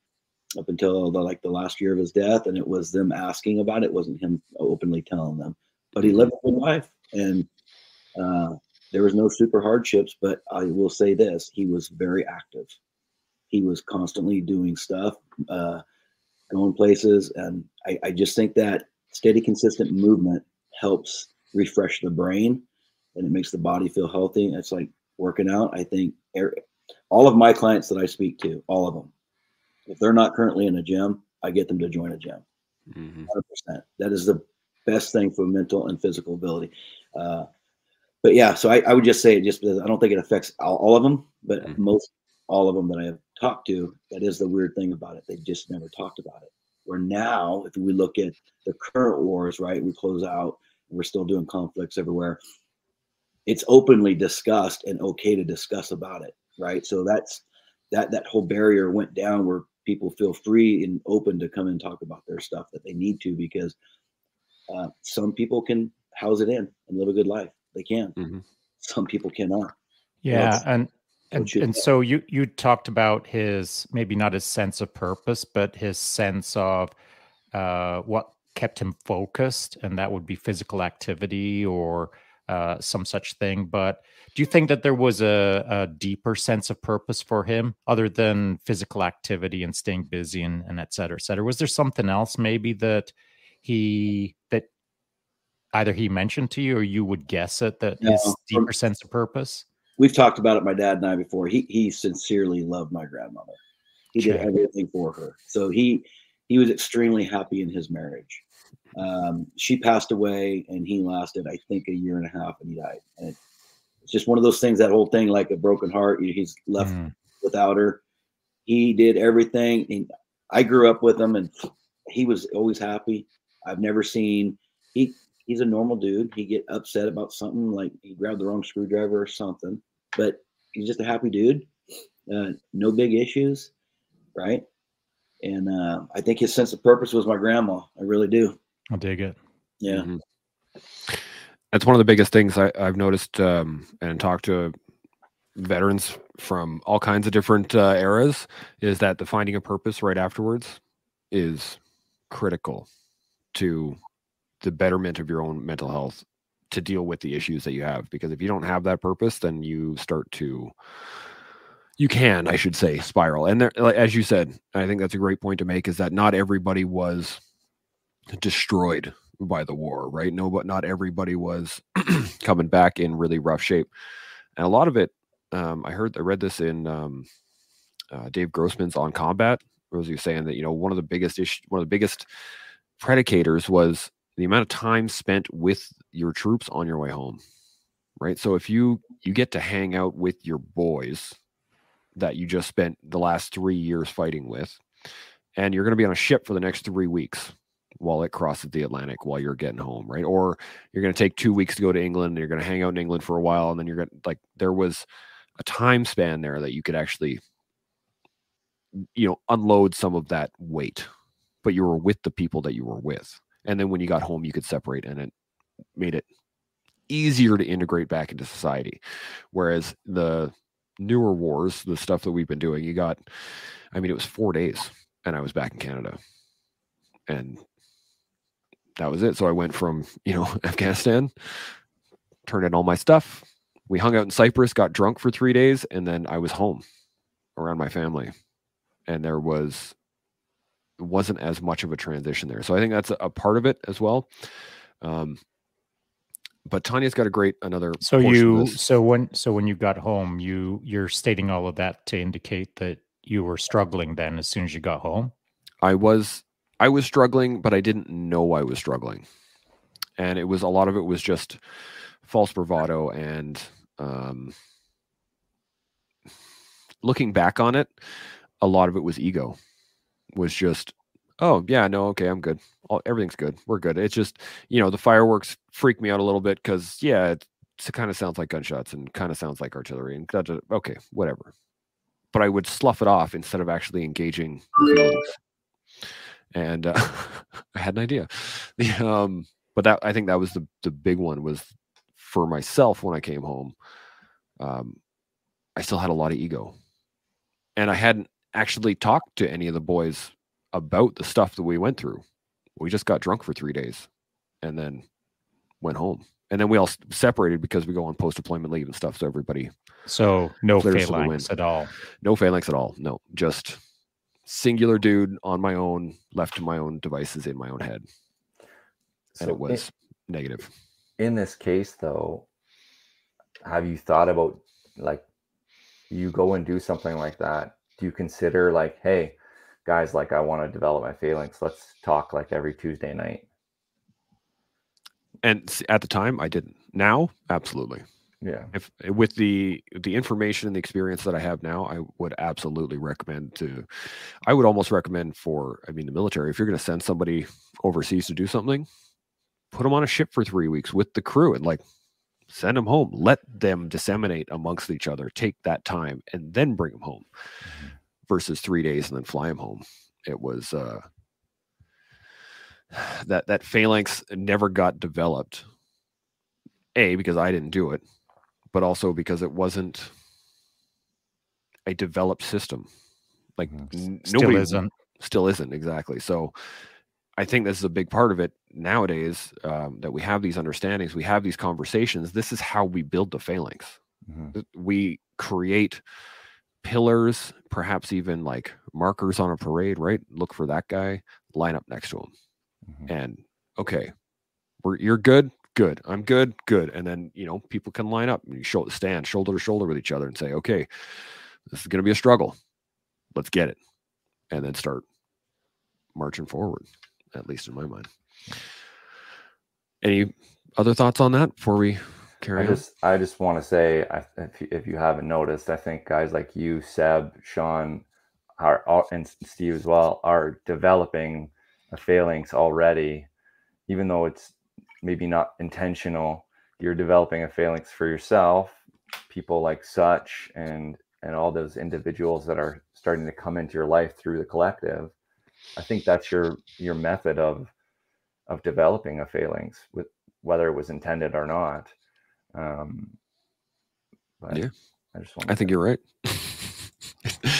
up until the, like the last year of his death. And it was them asking about it. it wasn't him openly telling them, but he lived a good life and uh, there was no super hardships. But I will say this: he was very active. He was constantly doing stuff, uh, going places, and I, I just think that steady, consistent movement helps refresh the brain, and it makes the body feel healthy. It's like working out. I think all of my clients that I speak to, all of them, if they're not currently in a gym, I get them to join a gym. Mm-hmm. 100%. That is the best thing for mental and physical ability. Uh, but yeah, so I, I, would just say just I don't think it affects all, all of them, but mm-hmm. most all of them that I have talked to, that is the weird thing about it. They just never talked about it. Where now, if we look at the current wars, right, we close out, we're still doing conflicts everywhere. It's openly discussed and okay to discuss about it, right? So that's that that whole barrier went down where people feel free and open to come and talk about their stuff that they need to because uh, some people can house it in and live a good life. They can. Mm-hmm. Some people cannot. Yeah, and and, and so you you talked about his maybe not his sense of purpose, but his sense of uh, what kept him focused, and that would be physical activity or uh, some such thing. But do you think that there was a, a, deeper sense of purpose for him other than physical activity and staying busy and, and et cetera, et cetera? Was there something else maybe that he that either he mentioned to you or you would guess it that no, his deeper sense of purpose? We've talked about it, my dad and I before. He he sincerely loved my grandmother. He did everything for her. So he he was extremely happy in his marriage. Um, she passed away and he lasted, I think, a year and a half and he died. And it's just one of those things, that whole thing like a broken heart. He's left mm. without her. He did everything. And I grew up with him and he was always happy. I've never seen he he's a normal dude. He get upset about something like he grabbed the wrong screwdriver or something, but he's just a happy dude. Uh, no big issues, right? And uh, I think his sense of purpose was my grandma. I really do. I'll dig it. Yeah. Mm-hmm. That's one of the biggest things I, have noticed um, and talked to veterans from all kinds of different uh, eras is that the finding a purpose right afterwards is critical to the betterment of your own mental health to deal with the issues that you have because if you don't have that purpose then you start to you can i should say spiral and there as you said i think that's a great point to make is that not everybody was destroyed by the war right? No but not everybody was coming back in really rough shape. And a lot of it um, i heard i read this in um, uh, dave grossman's on combat was he saying that you know one of the biggest issue one of the biggest predicators was the amount of time spent with your troops on your way home right? So if you you get to hang out with your boys that you just spent the last three years fighting with and you're going to be on a ship for the next three weeks while it crosses the atlantic while you're getting home right? Or you're going to take two weeks to go to england and you're going to hang out in england for a while and then you're going to like there was a time span there that you could actually you know unload some of that weight but you were with the people that you were with. And then when you got home you could separate and it made it easier to integrate back into society. Whereas the newer wars the stuff that we've been doing you got i mean it was four days and i was back in canada. And that was it so i went from you know afghanistan turned in all my stuff we hung out in cyprus got drunk for three days and then i was home around my family and there was wasn't as much of a transition there. So I think that's a, a part of it as well. Um, but Tanya's got a great another. So you so when so when you got home, you you're stating all of that to indicate that you were struggling then as soon as you got home. I was I was struggling, but I didn't know I was struggling, and it was a lot of it was just false bravado and um, looking back on it, a lot of it was ego. Was just oh yeah no okay i'm good. All, everything's good. We're good. It's just you know the fireworks freak me out a little bit because yeah it, it kind of sounds like gunshots and kind of sounds like artillery and da, da, okay whatever. But i would slough it off instead of actually engaging feelings and uh, i had an idea the, um, but that i think that was the, the big one was for myself when i came home um, i still had a lot of ego and i hadn't actually talked to any of the boys about the stuff that we went through. We just got drunk for three days and then went home. And then we all separated because we go on post deployment leave and stuff. So everybody. So no phalanx at all. No phalanx at all. No, just singular dude on my own, left to my own devices in my own head. And so it was in, negative. In this case, though, have you thought about like you go and do something like that do you consider like, hey, guys, like I want to develop my phalanx. Let's talk like every Tuesday night. And at the time, I didn't. Now, absolutely. Yeah. If with the the information and the experience that I have now, I would absolutely recommend to. I would almost recommend for. I mean, the military. If you're going to send somebody overseas to do something, put them on a ship for three weeks with the crew and like send them home let them disseminate amongst each other take that time and then bring them home mm-hmm. versus three days and then fly them home it was uh that that phalanx never got developed a because i didn't do it but also because it wasn't a developed system like mm-hmm. still nobody isn't still isn't exactly so I think this is a big part of it nowadays um, that we have these understandings, we have these conversations. This is how we build the phalanx. Mm-hmm. We create pillars, perhaps even like markers on a parade, right? Look for that guy, line up next to him. Mm-hmm. And okay, we're, you're good, good. I'm good, good. And then, you know, people can line up and you show, stand shoulder to shoulder with each other and say, okay, this is going to be a struggle. Let's get it. And then start marching forward at least in my mind. Any other thoughts on that before we carry I just, on? I just want to say, if you, if you haven't noticed, I think guys like you, Seb, Shaun, are, and Steve as well are developing a phalanx already, even though it's maybe not intentional. You're developing a phalanx for yourself. People like such and and all those individuals that are starting to come into your life through the collective I think that's your your method of of developing a phalanx with whether it was intended or not. Um, yeah, I just want. I think you're right.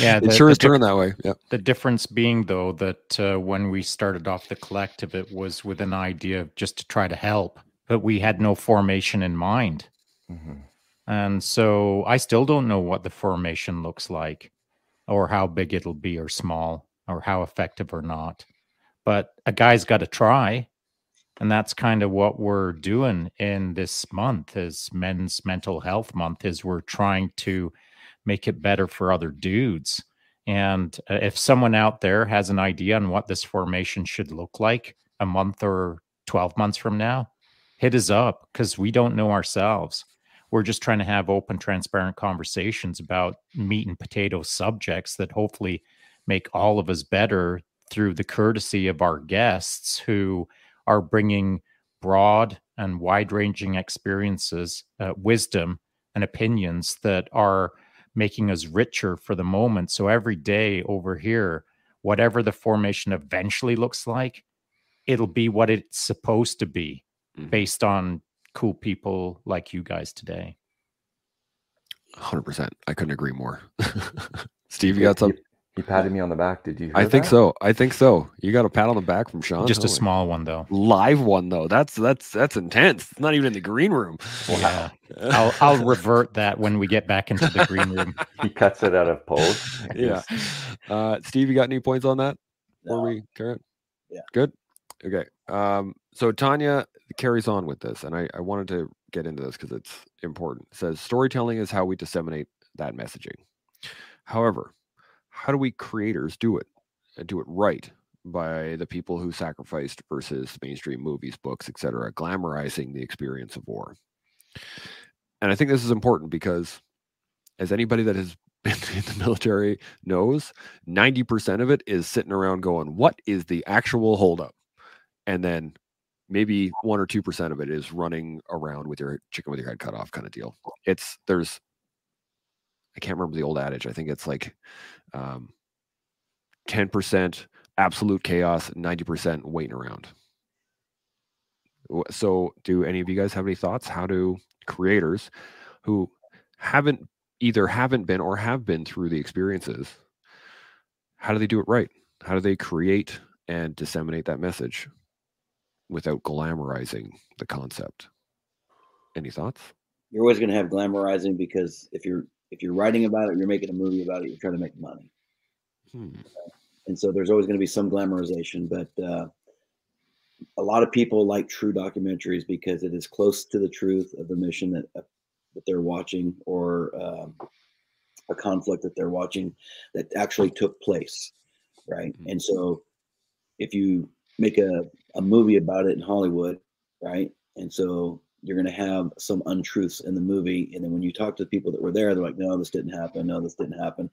yeah, the, it sure is turned that way. Yeah. The difference being though that uh, when we started off the collective, it was with an idea of just to try to help but we had no formation in mind. Mhm. And so I still don't know what the formation looks like or how big it'll be or small or how effective or not. But a guy's got to try. And that's kind of what we're doing in this month is men's mental health month is we're trying to make it better for other dudes. And uh, if someone out there has an idea on what this formation should look like a month or 12 months from now, hit us up because we don't know ourselves. We're just trying to have open, transparent conversations about meat and potato subjects that hopefully make all of us better through the courtesy of our guests who are bringing broad and wide ranging experiences, uh, wisdom, and opinions that are making us richer for the moment. So every day over here, whatever the formation eventually looks like, it'll be what it's supposed to be Mhm. based on cool people like you guys today. 100%. I couldn't agree more. Steve, you got some? He, he patted me on the back. Did you? Hear I think that? so. I think so. You got a pat on the back from Shaun. Just a small one though. live one though. That's that's that's intense. It's not even in the green room. Yeah. I'll I'll revert that when we get back into the green room. He cuts it out of post. yeah. Uh, Steve, you got any points on that? Before No. we Karen? Yeah. Good. Okay. Um, so Tanya carries on with this, and I, I wanted to get into this because it's important. It says storytelling is how we disseminate that messaging. However, how do we creators do it and do it right by the people who sacrificed versus mainstream movies, books, etc., glamorizing the experience of war? And I think this is important because as anybody that has been in the military knows, 90% of it is sitting around going, what is the actual holdup? And then maybe one or 2% of it is running around with your chicken with your head cut off kind of deal. It's, there's, I can't remember the old adage. I think it's like um, 10% absolute chaos, 90% waiting around. So, do any of you guys have any thoughts? How do creators who haven't either haven't been or have been through the experiences, how do they do it right? How do they create and disseminate that message without glamorizing the concept? Any thoughts? You're always going to have glamorizing because if you're if you're writing about it, you're making a movie about it, you're trying to make money. Hmm. and so there's always going to be some glamorization but uh, a lot of people like true documentaries because it is close to the truth of the mission that uh, that they're watching or um, a conflict that they're watching that actually took place right Mhm. and so if you make a, a movie about it in hollywood right and so you're going to have some untruths in the movie and then when you talk to the people that were there they're like no this didn't happen. No this didn't happen.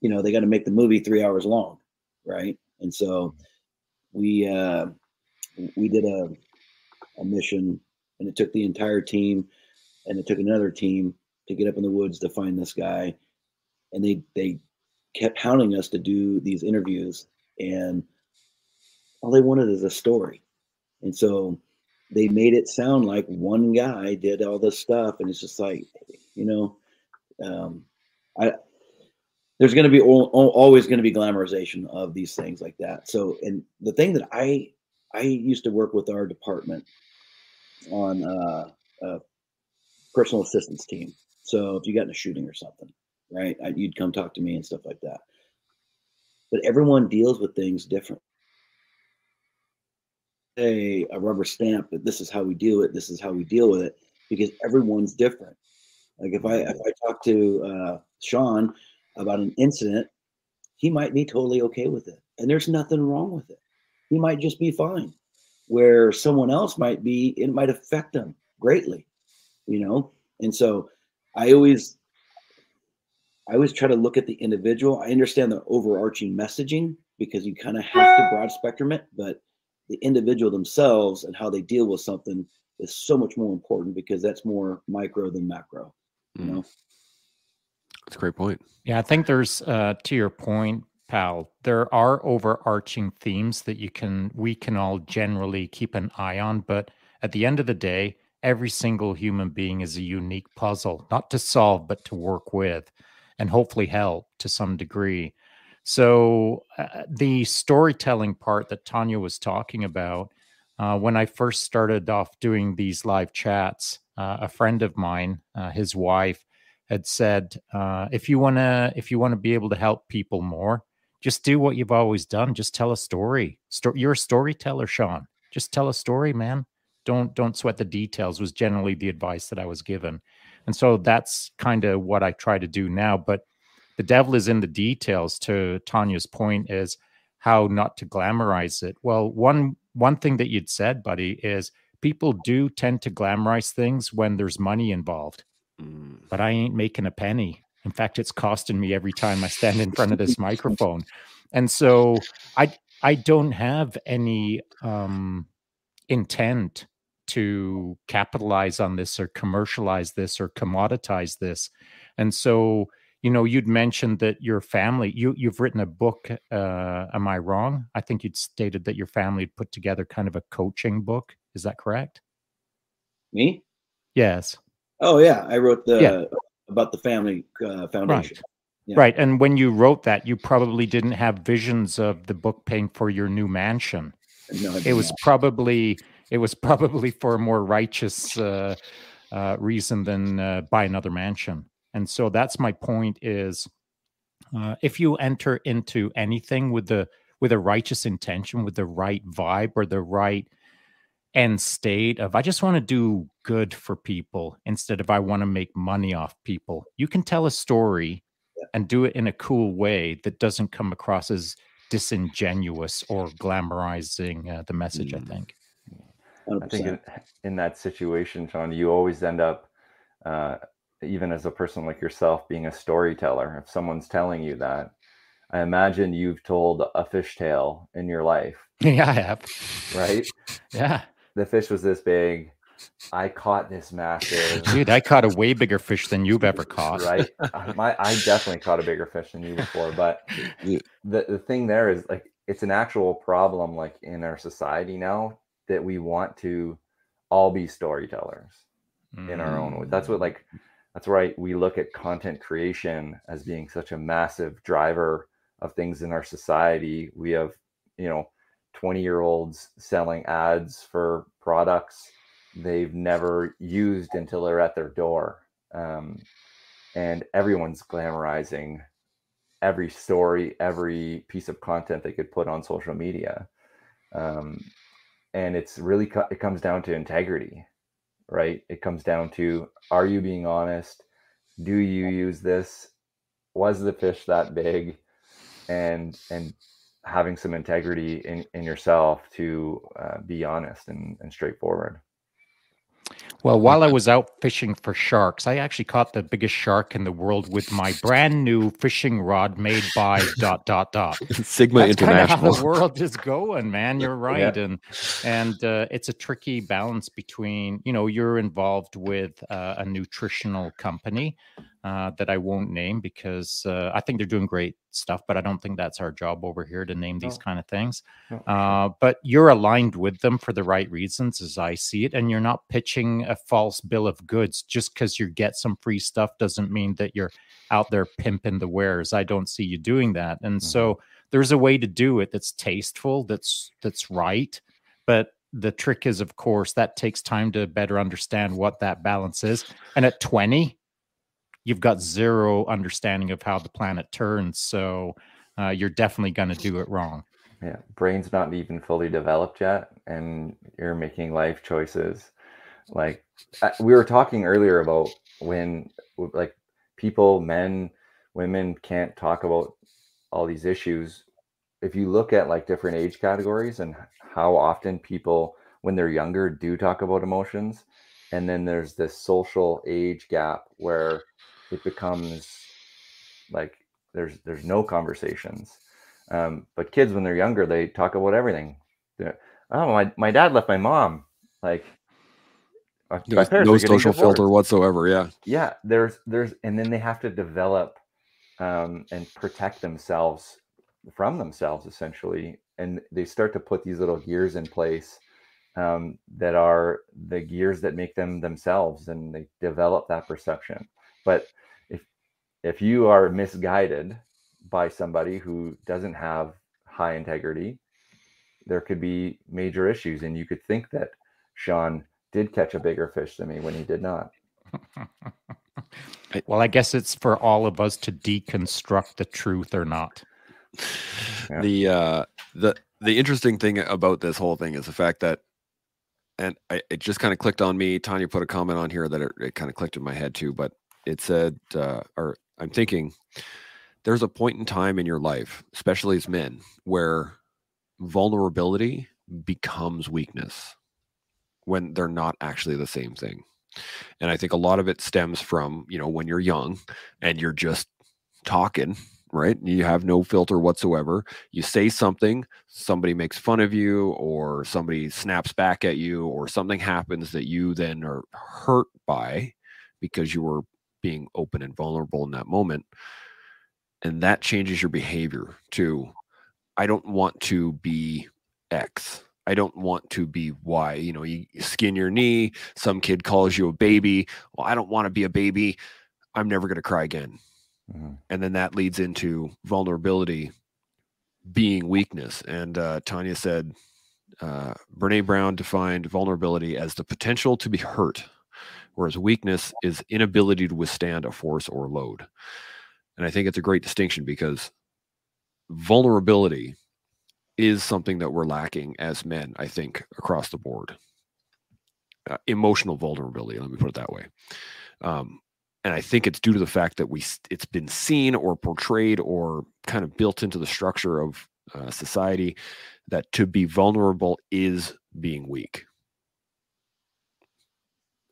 You know they got to make the movie three hours long right? And so we uh we did a a mission and it took the entire team and it took another team to get up in the woods to find this guy and they they kept hounding us to do these interviews and all they wanted is a story. And so they made it sound like one guy did all this stuff and it's just like you know um i there's going to be al- al- always going to be glamorization of these things like that. So and the thing that i i used to work with our department on uh, a personal assistance team. So if you got in a shooting or something right I, you'd come talk to me and stuff like that. But everyone deals with things different a, a rubber stamp that this is how we do it this is how we deal with it because everyone's different. Like if i if i talk to uh, shaun about an incident he might be totally okay with it and there's nothing wrong with it. He might just be fine. Where someone else might be it might affect them greatly you know? And so i always i always try to look at the individual. I understand the overarching messaging because you kind of have to broad spectrum it but the individual themselves and how they deal with something is so much more important because that's more micro than macro you Mm. know That's a great point. Yeah, I think there's uh, to your point, pal. There are overarching themes that you can we can all generally keep an eye on, but at the end of the day, every single human being is a unique puzzle, not to solve but to work with, and hopefully help to some degree. So uh, the storytelling part that Tanya was talking about, Uh, when I first started off doing these live chats, uh, a friend of mine, uh, his wife, had said, uh, "If you wanna, if you wanna be able to help people more, just do what you've always done. Just tell a story. Sto- you're a storyteller, Shaun. Just tell a story, man. Don't don't sweat the details." Was generally the advice that I was given, and so that's kind of what I try to do now. But the devil is in the details. To Tanya's point, is how not to glamorize it. Well, one one thing that you'd said, buddy, is people do tend to glamorize things when there's money involved. Mm. But I ain't making a penny. In fact, it's costing me every time I stand in front of this microphone. And so I I don't have any um intent to capitalize on this or commercialize this or commoditize this. And so you know you'd mentioned that your family you you've written a book uh am i wrong i think you'd stated that your family had put together kind of a coaching book is that correct Me? yes Oh yeah, I wrote the Yeah. about the family uh, foundation. Yeah. right and when you wrote that you probably didn't have visions of the book paying for your new mansion No, it was not. probably it was probably for a more righteous uh, uh, reason than uh, buy another mansion and so that's my point is uh, if you enter into anything with the with a righteous intention with the right vibe or the right end state of i just want to do good for people instead of i want to make money off people you can tell a story and do it in a cool way that doesn't come across as disingenuous or glamorizing uh, the message Mm. i think I think in, in that situation, Shaun, you always end up, uh, even as a person like yourself, being a storyteller. If someone's telling you that, I imagine you've told a fish tale in your life, yeah i have right? yeah the fish was this big. I caught this massive. dude i caught a way bigger fish than you've ever caught right? My, I definitely caught a bigger fish than you before, but the the thing there is like it's an actual problem like in our society now that we want to all be storytellers in our own way. That's what Mm. like that's right. We look at content creation as being such a massive driver of things in our society. We have, you know, 20 year olds selling ads for products they've never used until they're at their door. Um, and everyone's glamorizing every story, every piece of content they could put on social media. Um, and it's really, it comes down to integrity right? It comes down to are you being honest? Do you use this? Was the fish that big? And and having some integrity in, in yourself to uh, be honest and, and straightforward. Well, while I was out fishing for sharks, I actually caught the biggest shark in the world with my brand new fishing rod made by dot dot dot. Sigma That's kind of how International. the world is going, man. You're right, and and uh, it's a tricky balance between you know you're involved with uh, a nutritional company uh, that I won't name because uh, I think they're doing great stuff, but I don't think that's our job over here to name these No. kind of things. No. Uh, but you're aligned with them for the right reasons, as I see it, and you're not pitching a false bill of goods just because you get some free stuff doesn't mean that you're out there pimping the wares. I don't see you doing that, and so there's a way to do it that's tasteful, that's that's right, but the trick is, of course, that takes time to better understand what that balance is. And at 20, you've got zero understanding of how the planet turns, so uh, you're definitely going to do it wrong. Yeah, brain's not even fully developed yet, and you're making life choices. Like we were talking earlier about when, like, people, men, women can't talk about all these issues. If you look at like different age categories and how often people, when they're younger, do talk about emotions, and then there's this social age gap where it becomes like there's there's no conversations um, but kids, when they're younger, they talk about everything. They're, oh, my, my dad left my mom. Like, There's parents no social divorced. filter whatsoever. Yeah. Yeah, there's there's, and then they have to develop um, and protect themselves from themselves essentially, and they start to put these little gears in place um, that are the gears that make them themselves, and they develop that perception. But if if you are misguided by somebody who doesn't have high integrity, there could be major issues. And you could think that Shaun did catch a bigger fish than me when he did not. well, I guess it's for all of us to deconstruct the truth or not. Yeah. The uh the the interesting thing about this whole thing is the fact that and I, it just kind of clicked on me. Tanya put a comment on here that it, it kind of clicked in my head too, but it said, uh, or I'm thinking, there's a point in time in your life, especially as men, where vulnerability becomes weakness when they're not actually the same thing. And I think a lot of it stems from, you know, when you're young and you're just talking, right? You have no filter whatsoever. You say something, somebody makes fun of you, or somebody snaps back at you, or something happens that you then are hurt by because you were being open and vulnerable in that moment. And that changes your behavior to, I don't want to be X. I don't want to be Y. You know, you skin your knee, some kid calls you a baby. Well, I don't want to be a baby. I'm never going to cry again. Mm-hmm. And then that leads into vulnerability being weakness. And uh, Tanya said, uh, Brene Brown defined vulnerability as the potential to be hurt, whereas weakness is inability to withstand a force or load. And I think it's a great distinction because vulnerability is something that we're lacking as men, I think, across the board. Uh, emotional vulnerability, let me put it that way. Um, and I think it's due to the fact that we it's been seen or portrayed or kind of built into the structure of uh, society that to be vulnerable is being weak.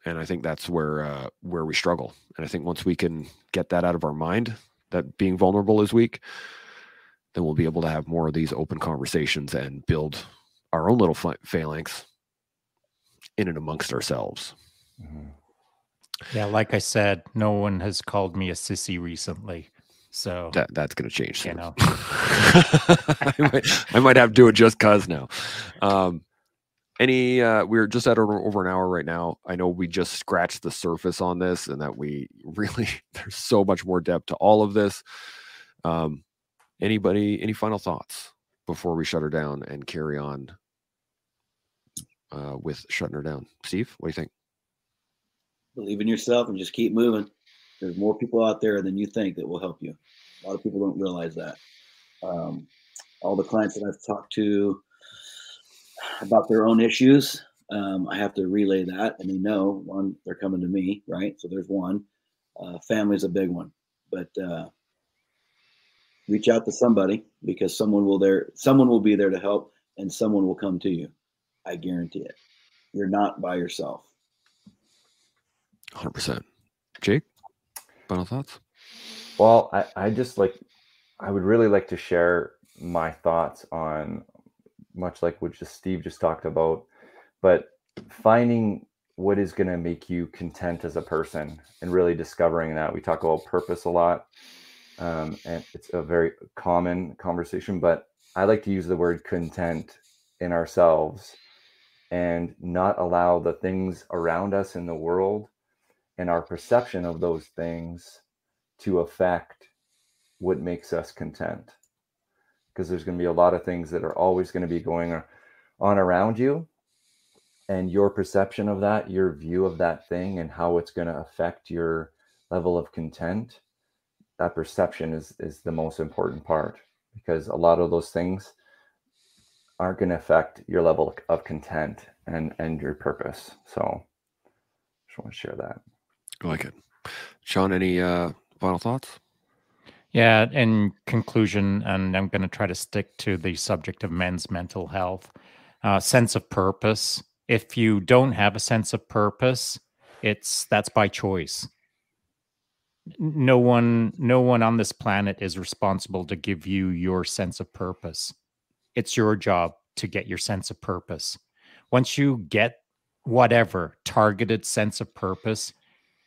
And I think that's where uh, where we struggle. And I think once we can get that out of our mind, that being vulnerable is weak, then we'll be able to have more of these open conversations and build our own little phalanx in and amongst ourselves. Mm-hmm. Yeah, like I said, no one has called me a sissy recently. So that, that's going to change. You know, I, might, I might have to do it just cause now. Um, any, uh, we're just at over, an hour right now. I know we just scratched the surface on this and that we really, there's so much more depth to all of this. Um, anybody, any final thoughts before we shut her down and carry on uh, with shutting her down? Steve, what do you think? believe in yourself and just keep moving. There's more people out there than you think that will help you. A lot of people don't realize that. Um, all the clients that I've talked to about their own issues, um, I have to relay that, and they know one, they're coming to me, right? So there's one. Uh, family's a big one, but uh, reach out to somebody because someone will there, someone will be there to help, and someone will come to you. I guarantee it. You're not by yourself. 100%. Jake, final thoughts? Well, I, I just like, I would really like to share my thoughts on much like what just Steve just talked about, but finding what is going to make you content as a person and really discovering that. We talk about purpose a lot, um, and it's a very common conversation, but I like to use the word content in ourselves and not allow the things around us in the world and our perception of those things to affect what makes us content. Because there's going to be a lot of things that are always going to be going on around you. And your perception of that, your view of that thing, and how it's going to affect your level of content, that perception is, is the most important part. Because a lot of those things aren't going to affect your level of content and, and your purpose. So just want to share that. I like it. Shaun, any uh, final thoughts? Yeah, in conclusion, and I'm going to try to stick to the subject of men's mental health, uh, sense of purpose. If you don't have a sense of purpose, it's that's by choice. No one, no one on this planet is responsible to give you your sense of purpose. It's your job to get your sense of purpose. Once you get whatever targeted sense of purpose,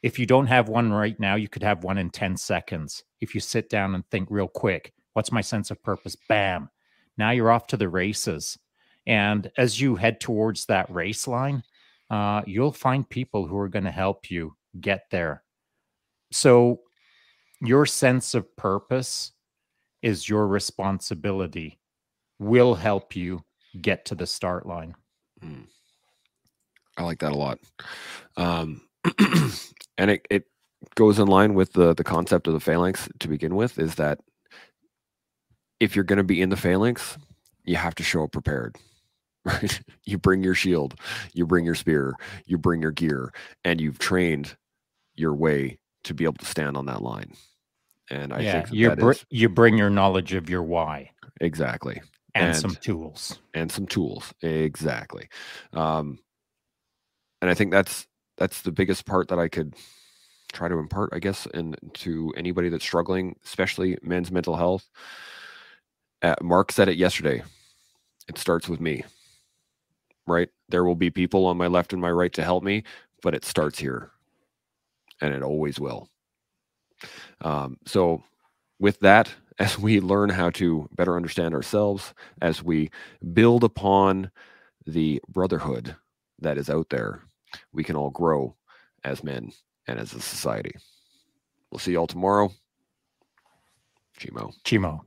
if you don't have one right now, you could have one in 10 seconds. If you sit down and think real quick, what's my sense of purpose? Bam. Now you're off to the races. And as you head towards that race line, uh, you'll find people who are going to help you get there. So, your sense of purpose is your responsibility, will help you get to the start line. Mm. I like that a lot. Um, and it, it goes in line with the the concept of the phalanx to begin with is that if you're going to be in the phalanx, you have to show up prepared. Right? You bring your shield, you bring your spear, you bring your gear, and you've trained your way to be able to stand on that line. And I yeah, think that you that br- is- you bring your knowledge of your why exactly and, And- some tools. and some tools exactly um and i think that's that's the biggest part that i could try to impart i guess and to anybody that's struggling especially men's mental health. Uh, mark said it yesterday. It starts with me right? There will be people on my left and my right to help me but it starts here and it always will. Um, so with that as we learn how to better understand ourselves as we build upon the brotherhood that is out there, we can all grow as men and as a society. We'll see y'all tomorrow. Chimo. Chimo.